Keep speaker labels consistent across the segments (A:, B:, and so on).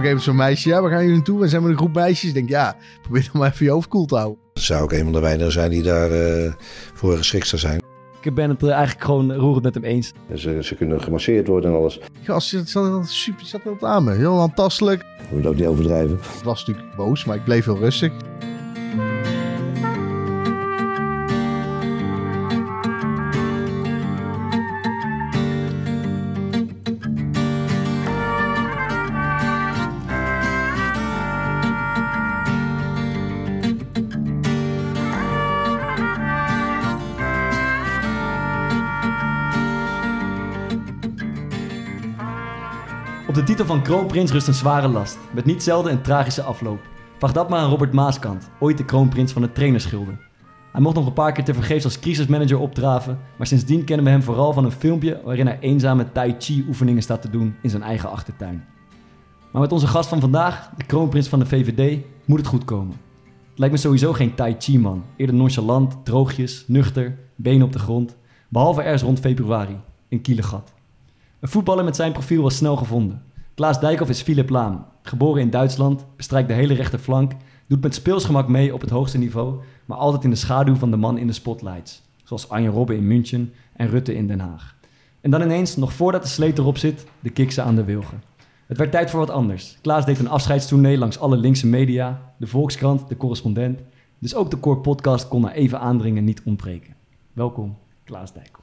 A: een gegeven moment zo'n meisje, ja, waar gaan jullie naartoe? En zijn we een groep meisjes? Ik denk, ja, probeer dan maar even je hoofd koel te houden.
B: Zou ik een van de weinigen zijn die daarvoor voor geschikt zou zijn.
C: Ik ben het eigenlijk gewoon roerend met hem eens.
B: Ze, ze kunnen gemasseerd worden en alles.
A: Gast zat, zat super, zat aan me. Heel aantastelijk.
B: Je moet ook niet overdrijven.
A: Ik was natuurlijk boos, maar ik bleef heel rustig.
C: Van kroonprins rust een zware last, met niet zelden een tragische afloop. Vraag dat maar aan Robert Maaskant, ooit de kroonprins van de trainerschilde. Hij mocht nog een paar keer tevergeefs als crisismanager opdraven, maar sindsdien kennen we hem vooral van een filmpje waarin hij eenzame tai chi oefeningen staat te doen in zijn eigen achtertuin. Maar met onze gast van vandaag, de kroonprins van de VVD, moet het goed komen. Het lijkt me sowieso geen tai chi man, eerder nonchalant, droogjes, nuchter, benen op de grond, behalve ergens rond februari, een kielengat. Een voetballer met zijn profiel was snel gevonden. Klaas Dijkhoff is Philip Laam, geboren in Duitsland, bestrijkt de hele rechterflank, doet met speelsgemak mee op het hoogste niveau, maar altijd in de schaduw van de man in de spotlights, zoals Arjen Robben in München en Rutte in Den Haag. En dan ineens, nog voordat de sleet erop zit, de kiksen aan de wilgen. Het werd tijd voor wat anders. Klaas deed een afscheidstournee langs alle linkse media, de Volkskrant, de correspondent. Dus ook de Core Podcast kon na even aandringen niet ontbreken. Welkom, Klaas Dijkhoff.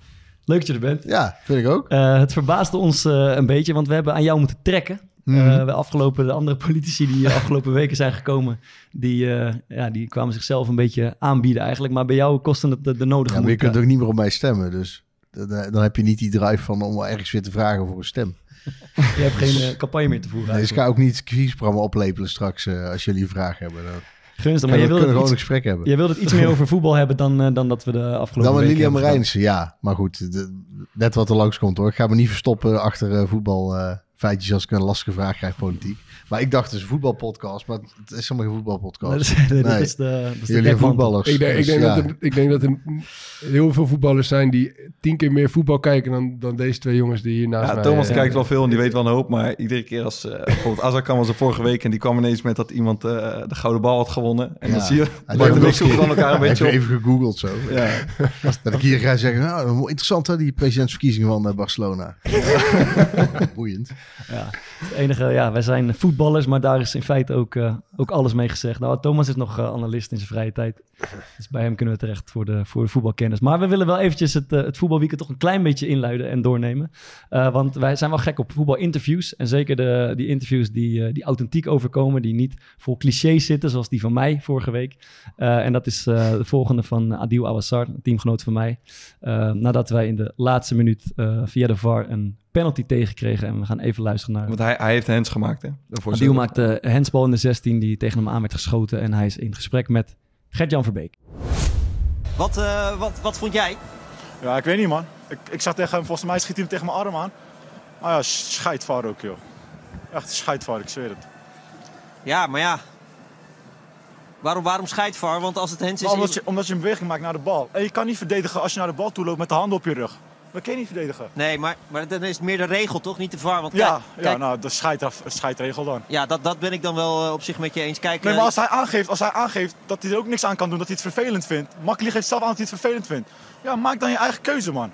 C: Leuk dat je er bent.
A: Ja, vind ik ook.
C: Uh, het verbaasde ons uh, een beetje, want we hebben aan jou moeten trekken. Mm -hmm. uh, de, afgelopen, de andere politici die de afgelopen weken zijn gekomen, die, ja, die kwamen zichzelf een beetje aanbieden eigenlijk. Maar bij jou kostte het de, de nodige
A: ja, maar je kunt ook niet meer op mij stemmen, dus dan heb je niet die drive van om ergens weer te vragen voor een stem.
C: je hebt geen campagne meer te voeren.
A: Nee, dus ik ga ook niet het kiesprogramma oplepelen straks als jullie vraag hebben. Dan...
C: Gunstig, maar je wilde
A: gewoon
C: iets,
A: een gesprek hebben.
C: Je wilde het iets meer over voetbal hebben dan, uh, dan dat we de afgelopen
A: Dan
C: weken
A: Lilian Marijnissen, ja. Maar goed, de, net wat er langs komt hoor. Ik ga me niet verstoppen achter uh, voetbalfeitjes uh, als ik een lastige vraag krijg politiek. Maar ik dacht, het is een voetbalpodcast, maar het is helemaal geen voetbalpodcast.
C: Nee, dat is, nee, is de, dat is
A: Jullie voetballers.
D: Ik denk,
A: dus,
D: ik, denk
A: ja.
D: dat er, ik denk dat er heel veel voetballers zijn die tien keer meer voetbal kijken dan, dan deze twee jongens die hier naast
E: ja,
D: mij...
E: Thomas
D: uh,
E: kijkt wel veel en die weet wel een hoop, maar iedere keer als... Uh, bijvoorbeeld Azarkan was er vorige week en die kwam ineens met dat iemand uh, de gouden bal had gewonnen. En
A: Ja.
E: dan zie je,
A: Hij
E: Bart en ik zoeken dan elkaar een beetje op.
A: even gegoogeld zo.
E: Ja.
A: Dat ik hier ga zeggen, nou, interessant hè, die presidentsverkiezingen van eh, Barcelona. Boeiend.
C: Ja, het enige, ja, wij zijn voetballers, maar daar is in feite ook, uh, ook alles mee gezegd. Nou, Thomas is nog uh, analist in zijn vrije tijd. Dus bij hem kunnen we terecht voor de, voor voetbalkennis. Maar we willen wel eventjes het, uh, het voetbalweekend toch een klein beetje inluiden en doornemen. want wij zijn wel gek op voetbalinterviews. En zeker de, die interviews die, die authentiek overkomen, die niet vol clichés zitten, zoals die van mij vorige week. en dat is de volgende van Adil Awassar, teamgenoot van mij. nadat wij in de laatste minuut via de VAR een penalty tegenkregen. En we gaan even luisteren naar...
E: Want hij, hij heeft hands gemaakt, hè?
C: Adil maakte handsbal in de 16 die tegen hem aan werd geschoten. En hij is in gesprek met Gert-Jan Verbeek.
F: Wat, uh, wat, wat vond jij?
G: Ja, ik weet niet man. Ik, ik zag tegen hem, volgens mij schiet hij hem tegen mijn arm aan. Ah ja, scheidvaar ook joh. Echt scheidvaar, ik zweer het.
F: Ja, maar ja. Waarom, waarom scheidvaar? Want als het hens is...
G: omdat, je, omdat je een beweging maakt naar de bal. En je kan niet verdedigen als je naar de bal toe loopt met de handen op je rug. Dat kun je niet verdedigen.
F: Nee, maar, maar dan is het meer de regel, toch? Niet de VAR. Want
G: ja,
F: kijk,
G: ja
F: kijk,
G: nou, de scheidaf, scheidregel dan.
F: Ja, dat, dat ben ik dan wel uh, op zich met je eens. Kijk,
G: nee, maar als hij, aangeeft, als hij aangeeft dat hij er ook niks aan kan doen, dat hij het vervelend vindt. Makkelijk geeft zelf aan dat hij het vervelend vindt. Ja, maak dan je eigen keuze, man.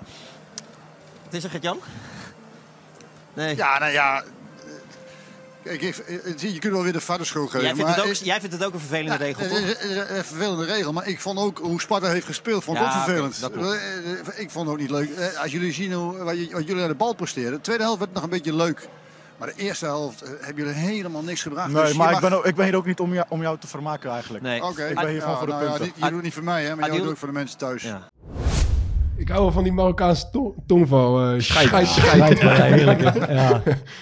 F: Wat is er, Gert-Jan? Nee.
H: Ja, nou ja... Kijk, je kunt wel weer de vader schuld geven.
F: Jij vindt,
H: maar
F: het ook, jij vindt het ook een vervelende ja, regel, toch?
H: Een, een vervelende regel, maar ik vond ook hoe Sparta heeft gespeeld, vond ik
F: ja,
H: ook vervelend.
F: Okay,
H: ik vond het ook niet leuk. Als jullie zien hoe, wat jullie aan de bal presteren, de tweede helft werd nog een beetje leuk. Maar de eerste helft hebben jullie helemaal niks gebracht.
G: Nee,
H: dus
G: maar
H: mag...
G: ik, ben ook, ik ben hier ook niet om jou, om jou te vermaken eigenlijk.
F: Nee.
H: Oké, okay.
G: ik ben hier
H: ja,
G: van voor de
H: nou,
G: punten.
H: Ja, je doet het niet voor mij, hè, maar jij doet ook voor de mensen thuis. Ja.
D: Ik hou wel van die Marokkaanse tong tongval. Uh,
C: scheid, scheid, scheid. Ja, heerlijk.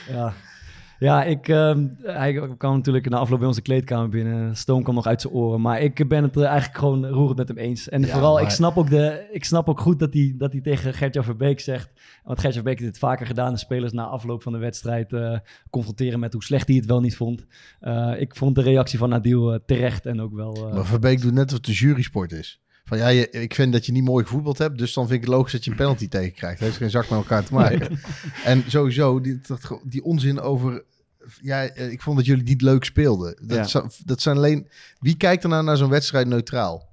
C: Ja, ja. Ik, uh, hij kwam natuurlijk na afloop bij onze kleedkamer binnen. Stoom kwam nog uit zijn oren. Maar ik ben het eigenlijk gewoon roerend met hem eens. En ja, vooral, maar... ik, snap ook de, ik snap ook goed dat hij, dat hij tegen Gert-Jan Verbeek zegt... Want Gert-Jan Verbeek heeft dit vaker gedaan. De spelers na afloop van de wedstrijd uh, confronteren met hoe slecht hij het wel niet vond. Uh, ik vond de reactie van Adil terecht en ook wel...
A: maar Verbeek doet net wat de jurysport is. Van ja, je, ik vind dat je niet mooi gevoetbald hebt, dus dan vind ik het logisch dat je een penalty tegenkrijgt. Dat heeft geen zak met elkaar te maken. en sowieso, die, dat, die onzin over ja, eh, ik vond dat jullie niet leuk speelden. Dat,
C: Ja.
A: dat zijn alleen... Wie kijkt er nou naar zo'n wedstrijd neutraal?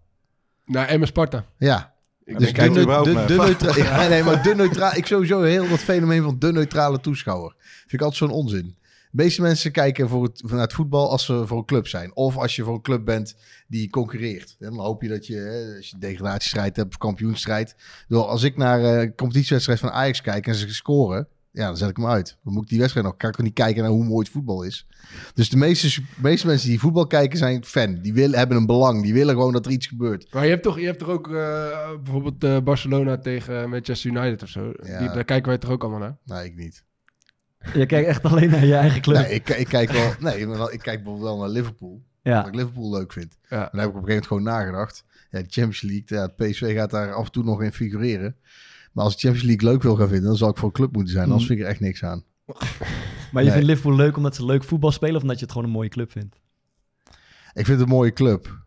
D: Naar Emma Sparta.
A: Ja.
D: Ik
A: Dus
D: denk
E: kijkt
A: de, de,
E: naar?
A: de neutra- ja, nee, maar de neutraal... Ik sowieso heel dat fenomeen van de neutrale toeschouwer. Vind ik altijd zo'n onzin. De meeste mensen kijken voor het, naar het voetbal als ze voor een club zijn. Of als je voor een club bent die concurreert. En dan hoop je dat je, hè, als je degradatiestrijd hebt of kampioenstrijd. Als ik naar eh, een competitiewedstrijd van Ajax kijk en ze scoren... Ja, dan zet ik hem uit. Dan moet ik die wedstrijd nog... Kan ik niet kijken naar hoe mooi het voetbal is. Dus de meeste, meeste mensen die voetbal kijken zijn fan. Die willen, hebben een belang. Die willen gewoon dat er iets gebeurt.
D: Maar je hebt toch, je hebt toch ook eh, bijvoorbeeld eh, Barcelona tegen Manchester United of zo.
A: Ja.
D: Die, daar kijken wij toch ook allemaal naar.
A: Nee, ik niet.
C: Je kijkt echt alleen naar je eigen club.
A: Nee, ik, ik kijk wel. Nee, ik kijk bijvoorbeeld wel naar Liverpool.
C: ja.
A: Omdat ik Liverpool leuk vind.
D: Ja.
A: Maar daar heb ik op een gegeven moment gewoon nagedacht. Ja, de Champions League, ja, het PSV gaat daar af en toe nog in figureren. Maar als ik Champions League leuk wil gaan vinden, dan zal ik voor een club moeten zijn. Anders
C: Mm.
A: vind ik er echt niks aan.
C: Maar je
A: Nee.
C: vindt Liverpool leuk omdat ze leuk voetbal spelen of omdat je het gewoon een mooie club vindt?
A: Ik vind het een mooie club.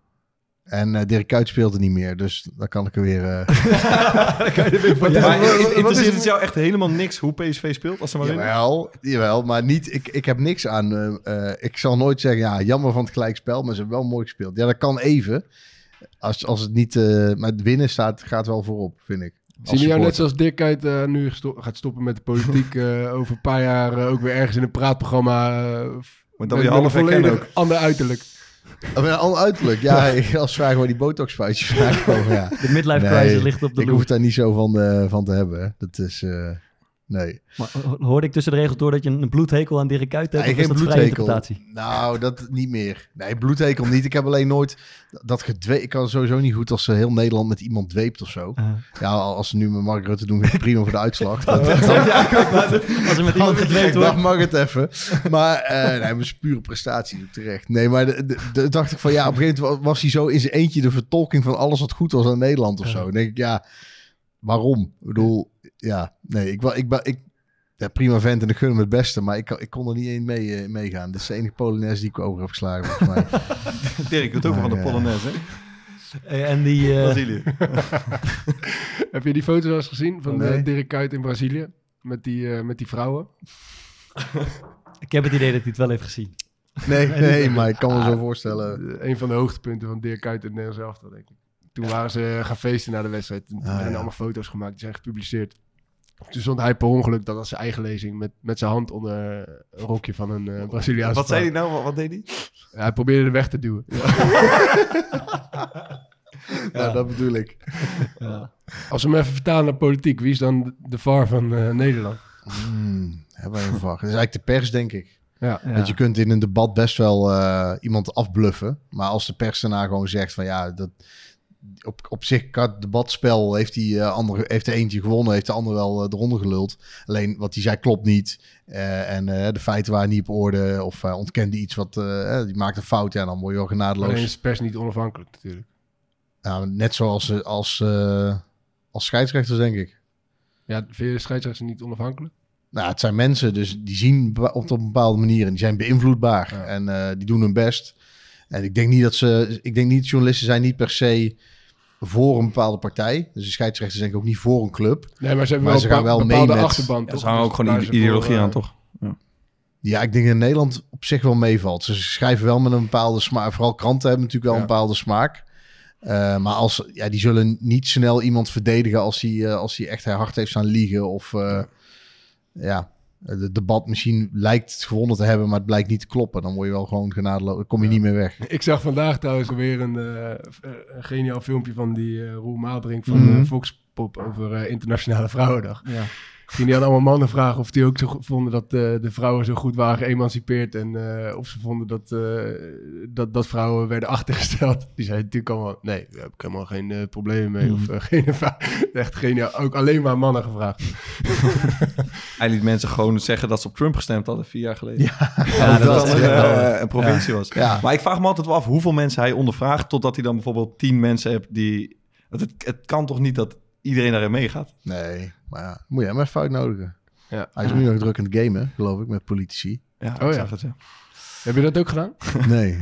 A: En eh Dirk Kuyt speelt er niet meer, dus dan kan ik er weer... eh
E: Maar
A: wat- wat is
E: interesseert
A: het-
E: jou echt helemaal niks hoe PSV speelt als ze maar winnen?
A: Jawel, jawel, maar niet, ik, ik heb niks aan... eh, eh, ik zal nooit zeggen, ja, jammer van het gelijkspel, maar ze hebben wel mooi gespeeld. Ja, dat kan even. Als, als het niet... eh maar het winnen staat, gaat wel voorop, vind ik.
D: Zien we jou net zoals Dirk Kuyt eh, nu gesto- gaat stoppen met de politiek... eh, over een paar jaar eh, ook weer ergens in een praatprogramma... eh,
E: Maar
D: met-
E: dan wil je herkennen
D: volledig
E: ook.
D: ander uiterlijk.
A: Oh, al uiterlijk. Ja, als vragen waar die botox-foutjes vandaan komen. Ja.
C: De midlife
A: Nee,
C: crisis ligt op de
A: Ik
C: loer.
A: hoef daar niet zo van, eh, van te hebben. hè. Dat is... eh, nee.
C: Maar ho- hoorde ik tussen de regels door dat je een bloedhekel aan Dirk Kuyt hebt?
A: Nee, geen
C: dat
A: bloedhekel. Nou, dat niet meer. Nee, bloedhekel niet. Ik heb alleen nooit dat gedwe... Ik kan sowieso niet goed als ze heel Nederland met iemand dweept of zo.
C: Uh,
A: Ja, als ze nu met Mark Rutte doen, prima voor de uitslag. Dat,
C: als er met iemand gedweept wordt.
A: mag het even. Maar eh nee, is pure prestatie terecht. Nee, maar de, de, de- dacht ik van ja, op een gegeven moment was hij zo in zijn eentje de vertolking van alles wat goed was aan Nederland of zo. Dan denk ik, ja, waarom? Ik bedoel, ja, nee, ik, ik, ik ja, prima vent en ik gun hem het beste, maar ik, kan- ik kon er niet in mee, eh, meegaan. Dit is de enige Polonaise die ik over heb geslagen, volgens mij.
E: Dirk doet ook wel van de
A: Maar,
E: Polonaise, hè?
C: Eh, en die... eh,
E: Brazilië.
D: Heb je die foto's wel eens gezien van
A: Nee.
D: Dirk Kuyt in Brazilië? Met die, met die vrouwen?
C: ik heb het idee dat hij het wel heeft gezien.
A: Nee, nee, maar ik kan me zo voorstellen.
D: Eh, een van de hoogtepunten van Dirk Kuyt in het Nederlands elftal, denk ik. Toen waren ze gaan feesten na de wedstrijd. Toen
A: Ah, ja.
D: allemaal foto's gemaakt, die zijn gepubliceerd. Toen stond hij per ongeluk, dat was zijn eigen lezing, met, met zijn hand onder een rokje van een eh Braziliaanse
E: Wat zei hij nou? Wat, wat deed hij?
D: Ja, hij probeerde de weg te duwen.
A: Nou, dat bedoel ik.
D: Als we hem even vertalen naar politiek, wie is dan de- VAR van eh, Nederland?
A: Hmm, hebben wij een vraag? Dat is eigenlijk de pers, denk ik.
D: Ja.
C: Ja.
A: Want je kunt in een debat best wel eh, iemand afbluffen. Maar als de pers daarna gewoon zegt van ja, dat, op, op zich qua debatspel heeft, die, eh, andere, heeft de eentje gewonnen, heeft de ander wel eh, eronder geluld. Alleen wat hij zei klopt niet. Eh, en de feiten waren niet op orde. Of eh, ontkende iets wat, die maakt een fout. Ja, dan word je wel genadeloos.
D: Alleen is de pers niet onafhankelijk natuurlijk.
A: Nou, net zoals als, als scheidsrechters, denk ik.
D: Ja, vind je de scheidsrechter niet onafhankelijk?
A: Nou, het zijn mensen, dus die zien op een bepaalde manier en die zijn beïnvloedbaar
D: Ja.
A: en die doen hun best. En ik denk niet dat ze, ik denk niet, journalisten zijn niet per se voor een bepaalde partij. Dus de scheidsrechters zijn ook niet voor een club.
D: Nee, maar ze hebben
A: Maar
D: wel
A: ze
D: een
A: gaan wel mee
D: bepaalde
A: met-
D: achterban.
E: Ja,
D: toch?
E: ze hangen
D: Dus
E: ook gewoon ideologie
D: voor,
E: aan,
D: eh,
E: toch?
A: Ja, ik denk dat Nederland op zich wel meevalt. Ze schrijven wel met een bepaalde smaak. Vooral kranten hebben natuurlijk wel
D: Ja.
A: een bepaalde smaak. Eh, maar als, ja, die zullen niet snel iemand verdedigen als hij, eh, als hij echt hard heeft staan liegen. Of eh, ja, het debat misschien lijkt het gewonnen te hebben, maar het blijkt niet te kloppen. Dan word je wel gewoon genadeloos. Dan kom je
D: Ja.
A: niet meer weg.
D: Ik zag vandaag trouwens weer een, eh, een geniaal filmpje van die eh Roel Maaldrink van eh, Fox Pop over eh, Internationale Vrouwendag.
C: Ja.
D: Ging die aan allemaal mannen vragen of die ook zo vonden dat eh, de vrouwen zo goed waren geëmancipeerd. En eh, of ze vonden dat, eh, dat, dat vrouwen werden achtergesteld. Die zeiden natuurlijk allemaal, nee, daar heb ik helemaal geen problemen mee. Of eh, geen Echt geniaal. Ook alleen maar mannen gevraagd.
E: Hij liet mensen gewoon zeggen dat ze op Trump gestemd hadden vier jaar geleden.
A: Ja,
C: Ja, dat
E: dat
C: was
E: een, provincie was.
A: Ja.
E: Maar ik vraag me altijd wel af hoeveel mensen hij ondervraagt... totdat hij dan bijvoorbeeld tien mensen hebt die... Het, het kan toch niet dat iedereen daarin meegaat?
A: Nee, maar ja, moet je hem even uitnodigen.
D: Ja.
A: Hij is nu nog druk aan het gamen, geloof ik, met politici.
E: Ja,
D: Oh
E: ik
D: ja.
E: zag het, ja.
D: Heb je dat ook gedaan?
A: Nee.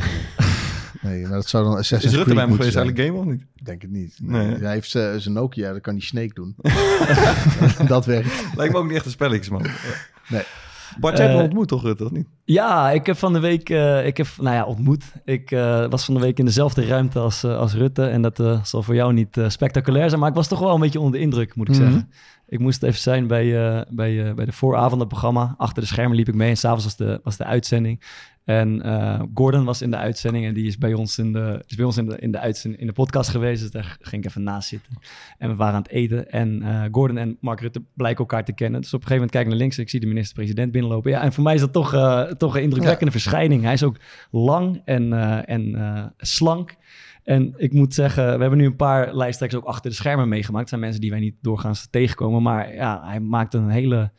A: Nee, maar dat zou dan
E: Is
A: Assassin's
E: Rutte
A: Creed
E: bij hem geweest
A: zijn.
E: eigenlijk game of niet?
A: Ik denk het niet.
E: Nee,
A: Nee. Hij heeft eh, zijn Nokia, dan kan die Snake doen. dat werkt.
E: Lijkt me ook niet echt een spelletjes, man. Bart, jij hebt hem
C: Eh,
E: ontmoet toch, Rutte, of niet?
C: Ja, ik heb van de week, eh, ik heb, nou ja, ontmoet. Ik eh, was van de week in dezelfde ruimte als, als Rutte. En dat zal voor jou niet spectaculair zijn, maar ik was toch wel een beetje onder de indruk, moet ik
E: Mhm.
C: zeggen. Ik moest even zijn bij, eh, bij, eh, bij de vooravond het programma. Achter de schermen liep ik mee en s'avonds was de, was de uitzending. En eh, Gordon was in de uitzending en die is bij ons in de, is bij ons in de, in de, uitzending, in de podcast geweest. Dus daar ging ik even naast zitten. En we waren aan het eten. En Gordon en Mark Rutte blijken elkaar te kennen. Dus op een gegeven moment kijk ik naar links en ik zie de minister-president binnenlopen. Ja, en voor mij is dat toch, toch een indrukwekkende verschijning. Hij is ook lang en, en slank. En ik moet zeggen, we hebben nu een paar lijsttrekkers ook achter de schermen meegemaakt. Het zijn mensen die wij niet doorgaans tegenkomen. Maar ja, hij maakt een hele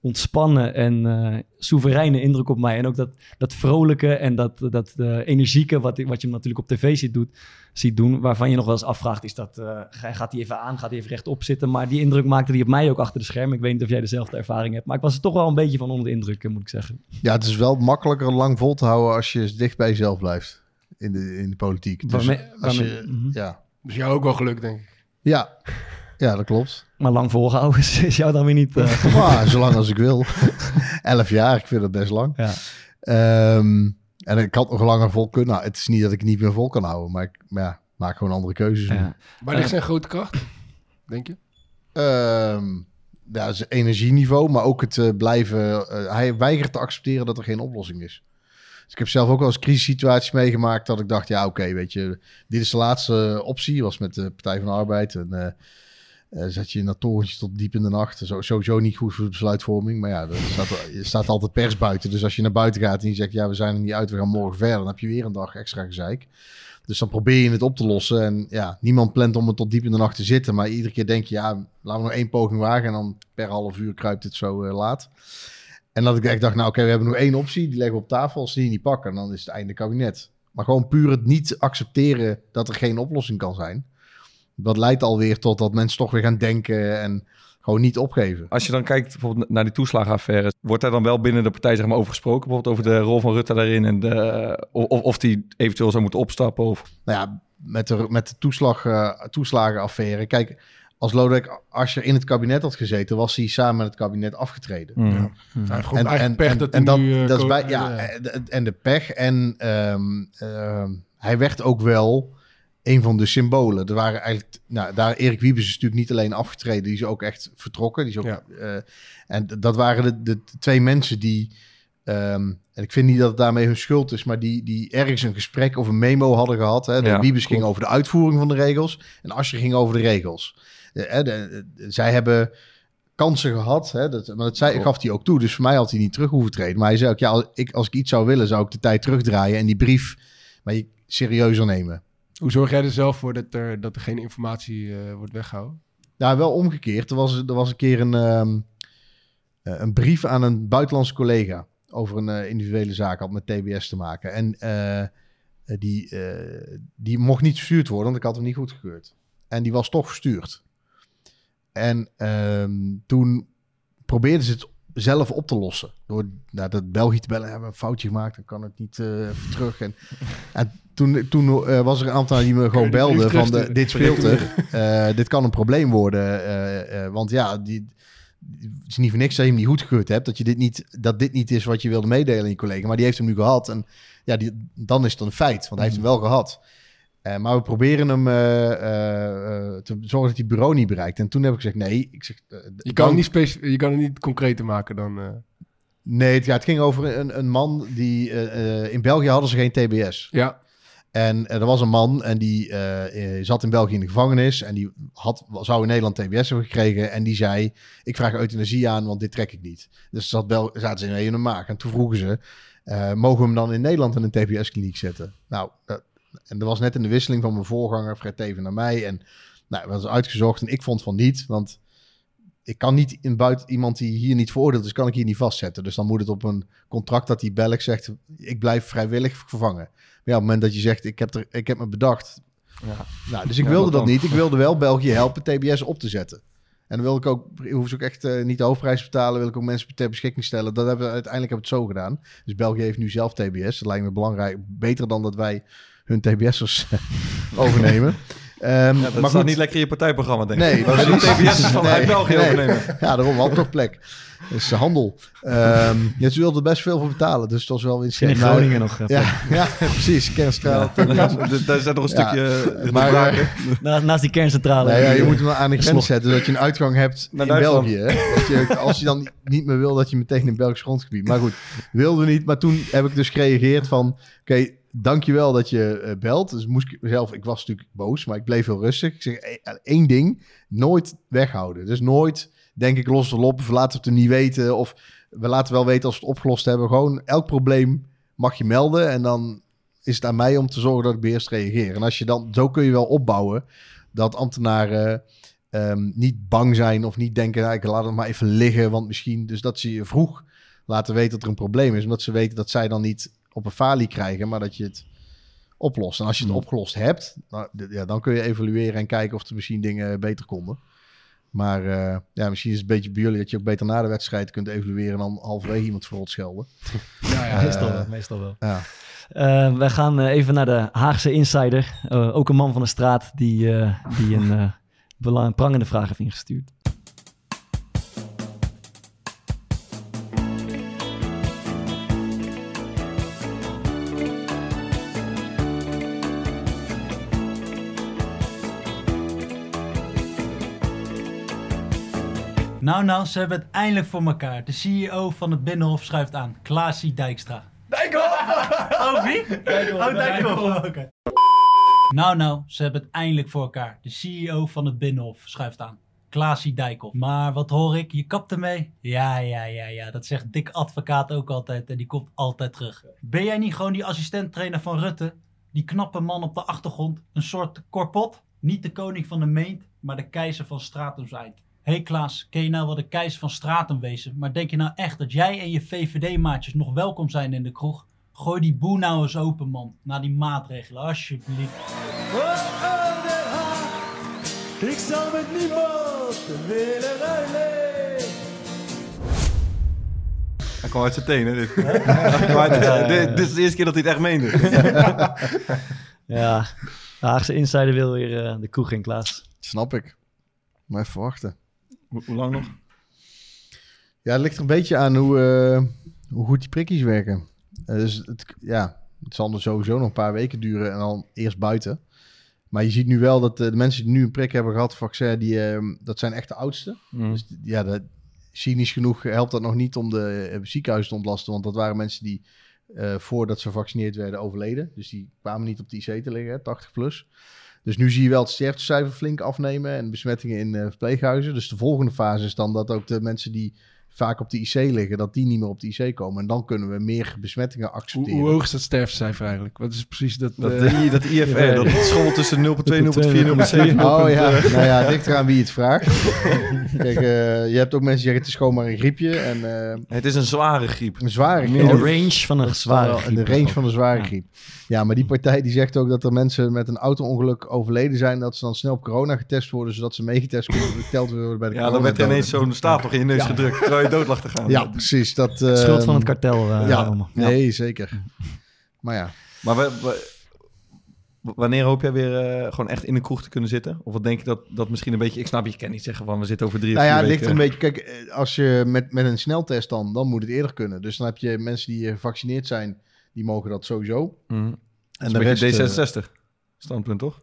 C: ontspannen en eh, soevereine indruk op mij. En ook dat, dat vrolijke en dat, dat eh, energieke, wat, wat je hem natuurlijk op tv ziet, doet, ziet doen. Waarvan je nog wel eens afvraagt, is dat, ga- gaat hij even aan, gaat hij even rechtop zitten? Maar die indruk maakte hij op mij ook achter de schermen. Ik weet niet of jij dezelfde ervaring hebt. Maar ik was er toch wel een beetje van onder de indruk, moet ik zeggen.
A: Ja, het is wel makkelijker lang vol te houden als je dicht bij jezelf blijft in de, in de politiek. Dus
C: Waarmee-
A: als
C: waarmee-
A: je,
C: mhm.
A: ja.
D: Dus jou ook wel geluk, denk ik.
A: Ja. ja, dat klopt.
C: Maar lang volgehouden is, is jou dan weer niet... eh,
A: Maar zolang als ik wil. Elf jaar, ik vind dat best lang.
C: ja.
A: Ehm, en ik had nog langer vol kunnen. Nou, het is niet dat ik het niet meer vol kan houden, maar ik maar ja, maak gewoon andere keuzes. nu.
C: Ja.
D: Waar ligt zijn grote kracht, denk je?
A: Ehm, ja, zijn energieniveau, maar ook het eh, blijven. eh, hij weigert te accepteren dat er geen oplossing is. Dus ik heb zelf ook wel eens crisissituaties meegemaakt dat ik dacht, ja, oké, weet je, dit is de laatste optie. Was met de Partij van de Arbeid en eh, eh, zet je in dat torentje tot diep in de nacht. Zo, sowieso niet goed voor de besluitvorming, maar ja, er staat, staat altijd pers buiten. Dus als je naar buiten gaat en je zegt, ja, we zijn er niet uit, we gaan morgen verder, dan heb je weer een dag extra gezeik. Dus dan probeer je het op te lossen. En ja, niemand plant om het tot diep in de nacht te zitten. Maar iedere keer denk je, ja, laten we nog één poging wagen. En dan per half uur kruipt het zo eh, laat. En dat ik echt dacht, nou oké, we hebben nog één optie. Die leggen we op tafel. Als die niet pakken, dan is het einde kabinet. Maar gewoon puur het niet accepteren dat er geen oplossing kan zijn. Dat leidt alweer tot dat mensen toch weer gaan denken en gewoon niet opgeven.
E: Als je dan kijkt bijvoorbeeld naar die toeslagenaffaire, wordt daar dan wel binnen de partij zeg maar, over gesproken? Bijvoorbeeld over de rol van Rutte daarin en de, of, of die eventueel zou moeten opstappen? Of...
A: nou ja, met de, met de toeslag, eh, toeslagenaffaire. Kijk, als Lodewijk Asscher in het kabinet had gezeten, was hij samen met het kabinet afgetreden.
D: Hij heeft gewoon eigen pech dat hij
A: en dat,
D: nu... eh,
A: dat is
D: ko-
A: bij, ja,
D: eh,
A: en- en de pech. En ehm, ehm, hij werd ook wel een van de symbolen. Er waren eigenlijk, nou, daar Erik Wiebes is natuurlijk niet alleen afgetreden, die is ook echt vertrokken. Die is ook,
D: Ja.
A: eh, en dat waren de, de twee mensen die, ehm, en ik vind niet dat het daarmee hun schuld is, maar die, die ergens een gesprek of een memo hadden gehad. Hè. De
E: Ja,
A: Wiebes ging over de uitvoering van de regels en Asscher ging over de regels. De- hè, de- de- zij hebben kansen gehad. Hè, dat, maar dat zei, gaf hij ook toe. Dus voor mij had hij niet terug hoeven treden. Maar hij zei ook, ja, als ik, als ik iets zou willen, zou ik de tijd terugdraaien en die brief maar je serieuzer nemen.
D: Hoe zorg jij er zelf voor dat er, dat er geen informatie eh, wordt weggehouden?
A: Nou, wel omgekeerd. Er was, er was een keer een, ehm, eh, een brief aan een buitenlandse collega over een eh, individuele zaak had met TBS te maken. En eh, eh, die, eh, die mocht niet verstuurd worden, want ik had hem niet goedgekeurd. En die was toch verstuurd. En ehm, toen probeerden ze het zelf op te lossen. Door naar dat België te bellen, hebben een foutje gemaakt, dan kan het niet eh, even terug. En, en toen, toen eh, was er een aantal die me gewoon belden van de, dit speelt er. Eh, dit kan een probleem worden. want ja, die, het is niet voor niks dat je hem niet goedgekeurd hebt. Dat, je dit niet, dat dit niet is wat je wilde meedelen aan je collega. Maar die heeft hem nu gehad. En ja, die, dan is het een feit. Want hij heeft hem wel gehad. Eh, maar we proberen hem eh, eh, te zorgen dat hij bureau niet bereikt. En toen heb ik gezegd, nee. Ik zeg,
D: Je kan, het niet je kan het niet concreter maken dan...
A: Nee, het, ja, het ging over een, een man die... in België hadden ze geen TBS.
D: ja,
A: En er was een man en die zat in België in de gevangenis. En die had, zou in Nederland TBS hebben gekregen. En die zei, ik vraag euthanasie aan, want dit trek ik niet. Dus zat Bel zaten ze in een maag. En toen vroegen ze, mogen we hem dan in Nederland in een TBS-kliniek zetten? Nou, eh, en er was net in de wisseling van mijn voorganger, Fred Teven, naar mij. En nou, dat was uitgezocht. En ik vond van niet, want ik kan niet in buiten iemand die hier niet veroordeeld is, kan ik hier niet vastzetten. Dus dan moet het op een contract dat die Belg zegt, ik blijf vrijwillig vervangen. Maar ja, op het moment dat je zegt, ik heb, er, ik heb me bedacht.
E: Ja.
A: Nou, dus ik wilde dat
E: dan?
A: niet. Ik wilde wel België helpen TBS op te zetten. En dan wil ik ook, hoef ze ook echt eh, niet de hoofdprijs te betalen, wil ik ook mensen ter beschikking stellen. Dat hebben we uiteindelijk hebben we het zo gedaan. Dus België heeft nu zelf TBS. Dat lijkt me belangrijk. Beter dan dat wij hun TBS'ers overnemen. Ehm,
E: Ja, dat
A: maar
E: staat
A: goed,
E: niet lekker in je partijprogramma, denk ik.
A: Nee,
E: Maar de
A: precies.
E: TBS is van
A: Nee,
E: België
A: nee.
E: overnemen.
A: Ja, daarom had toch plek. Dat is handel. Ehm ja, ze wilden er best veel voor betalen, dus het was wel winst.
C: In Groningen nog. even.
A: Ja, ja, precies. Kernstraal.
E: Daar zit nog een
A: Ja,
E: stukje eh,
A: maar, eh,
C: naast die kerncentrale.
A: Nee, ja, je moet hem aan de grens zetten, zodat je een uitgang hebt
E: Naar
A: in. België. Hè? Dat je, als je dan niet meer wil, dat je meteen in Belgisch grondgebied. Maar goed, wilden we niet. Maar toen heb ik dus gereageerd van... Oké, dankjewel dat je eh, belt. Dus moest ik mezelf... Ik was natuurlijk boos, maar ik bleef heel rustig. Ik zeg eh, één ding. Nooit weghouden. Dus nooit denk ik los het op. Of laten we het er niet weten. Of we laten wel weten als we het opgelost hebben. Gewoon elk probleem mag je melden. En dan is het aan mij om te zorgen dat ik beheerst reageer. En als je dan... Zo kun je wel opbouwen dat ambtenaren ehm, niet bang zijn of niet denken, nou, ik laat het maar even liggen, want misschien, dus dat ze je vroeg laten weten dat er een probleem is, omdat ze weten dat zij dan niet op een falie krijgen, maar dat je het oplost. En als je het
E: Hmm.
A: opgelost hebt, nou, ja, dan kun je evalueren en kijken of er misschien dingen beter konden. Maar eh, ja, misschien is het een beetje bij jullie dat je ook beter na de wedstrijd kunt evalueren dan halverwege iemand voor het schelden.
C: Ja, ja, meestal wel. Meestal wel.
A: Ja.
C: Eh, wij gaan eh, even naar de Haagse insider. Eh, ook een man van de straat die, eh, die een, eh belang- prangende vraag heeft ingestuurd.
I: Nou, nou, ze hebben het eindelijk voor elkaar. De CEO van het Binnenhof schuift aan. Klaasie Dijkstra. Dijkhoff! Oh, wie? Oh, Dijkhoff. Oké. Nou, nou, ze hebben het eindelijk voor elkaar. De CEO van het Binnenhof schuift aan. Klaasie Dijkhoff. Maar wat hoor ik? Je kapt ermee? Ja, ja, ja, ja. Dat zegt Dick Advocaat ook altijd. En die komt altijd terug. Ben jij niet gewoon die assistent-trainer van Rutte? Die knappe man op de achtergrond? Een soort korpot? Niet de koning van de meent, maar de keizer van Stratum's eind. Hé hey Klaas, ken je nou wel de keizer van Stratum wezen? Maar denk je nou echt dat jij en je VVD-maatjes nog welkom zijn in de kroeg? Gooi die boel nou eens open, man. Na die maatregelen, alsjeblieft.
J: Ik zal met niemand willen ruilen.
E: Hij kwam uit zijn tenen. Dit. Hij kwam uit-
C: Ja, ja, ja.
E: dit, dit is de eerste keer dat hij het echt meende.
C: Ja, de Haagse insider wil weer eh, de kroeg in, Klaas.
A: Snap ik. Maar even wachten.
E: Hoe, hoe lang nog?
A: Ja, het ligt er een beetje aan hoe, eh, hoe goed die prikjes werken. Eh, dus het, ja, het zal er sowieso nog een paar weken duren en dan eerst buiten. Maar je ziet nu wel dat eh, de mensen die nu een prik hebben gehad, vaccin, die, eh, dat zijn echt de oudste.
E: Mm.
A: Dus ja, dat, cynisch genoeg helpt dat nog niet om de ziekenhuizen te ontlasten. Want dat waren mensen die voordat ze gevaccineerd werden overleden. Dus die kwamen niet op de IC te liggen, hè, 80 plus. Dus nu zie je wel het sterftecijfer flink afnemen en besmettingen in eh, verpleeghuizen. Dus de volgende fase is dan dat ook de mensen die vaak op de IC liggen, dat die niet meer op de IC komen. En dan kunnen we meer besmettingen
D: Hoe,
A: accepteren.
D: hoe hoog is dat sterftecijfer eigenlijk? Wat is precies dat?
E: Dat,
D: eh,
E: I- dat IFR, dat schommelt tussen 0,2, 0,4, 0,7.
A: Oh ja, nou ja, ligt eraan wie het vraagt. Kijk, eh, je hebt ook mensen die zeggen het is gewoon maar een griepje. En, eh,
E: Het is een zware griep.
A: een zware
C: In
A: griep.
C: de range van een zware griep.
A: In de range van een zware
C: Ja.
A: griep. Ja, maar die partij die zegt ook dat er mensen met een auto-ongeluk overleden zijn. Dat ze dan snel op corona getest worden, zodat ze meegetest kunnen geteld worden bij de
E: Ja, dan werd er
A: coronadoden.
E: ineens zo'n staaf nog in je neus
A: Ja.
E: gedrukt, terwijl je dood lag te gaan.
A: Ja, precies. Dat, eh,
C: Schuld van het kartel. eh,
A: ja,
C: allemaal.
A: nee, zeker. Maar ja,
E: Maar we, we- wanneer hoop jij weer eh, gewoon echt in een kroeg te kunnen zitten? Of wat denk je dat, dat misschien een beetje... Ik snap, je kan niet zeggen van we zitten over drie
A: nou
E: of
A: ja, het ligt er een beetje... Kijk, eh, als je met, met een sneltest dan, dan moet het eerder kunnen. Dus dan heb je mensen die gevaccineerd zijn, die mogen dat sowieso.
E: Mhm.
A: En de eh,
E: D66 standpunt, toch?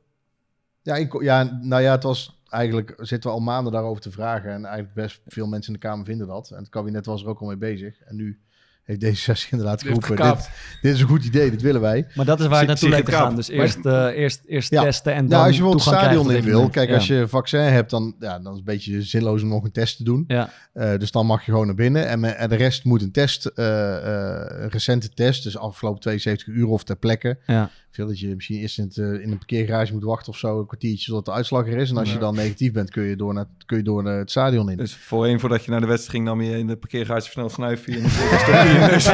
A: Ja, ik, ja, nou ja, het was eigenlijk zitten we al maanden daarover te vragen. En eigenlijk best veel mensen in de Kamer vinden dat. En het kabinet was er ook al mee bezig. En nu heeft D66 inderdaad
D: Die heeft
A: geroepen, dit, dit is een goed idee, dit willen wij.
C: Maar dat is waar het naartoe lijkt te gaan. Dus eerst, eh, eerst, eerst
A: Ja.
C: testen en dan
A: Nou, als je bijvoorbeeld het
C: toegang
A: stadion in wil, kijk, als je vaccin hebt, dan, ja, dan is het een beetje zinloos om nog een test te doen.
C: Ja,
A: Eh, dus dan mag je gewoon naar binnen. En, en de rest moet een test, eh, eh, een recente test, dus afgelopen 72 uur of ter plekke.
C: ja.
A: Veel dat je misschien eerst in, het, eh, in een parkeergarage moet wachten of zo, een kwartiertje zodat de uitslag er is. En als je dan negatief bent, kun je door, naar, kun je door naar het stadion in.
E: Dus voorheen, voordat je naar de wedstrijd ging, nam je in de parkeergarage snel snuifje en dan stopte je in je neus.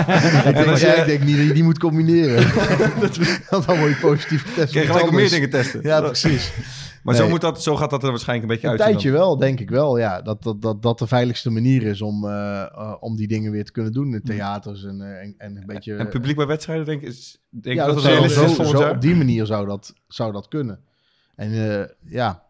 A: Ik denk,
E: als
A: ja,
E: je-
A: ik denk niet dat je die moet combineren. Want dan word je positief getest.
E: Kreeg
A: op
E: gelijk meer dingen testen.
A: Ja, precies.
E: Maar zo, moet dat, zo gaat dat er waarschijnlijk een beetje
A: Een
E: uit.
A: tijdje wel, denk ik wel. Ja, dat, dat, dat, dat de veiligste manier is om, eh, eh, om die dingen weer te kunnen doen. In theaters en, eh, en, en een beetje...
E: En publiek bij wedstrijden, denk, is, denk
A: ja,
E: dat
A: zo, op die manier zou dat, zou dat kunnen. En ja,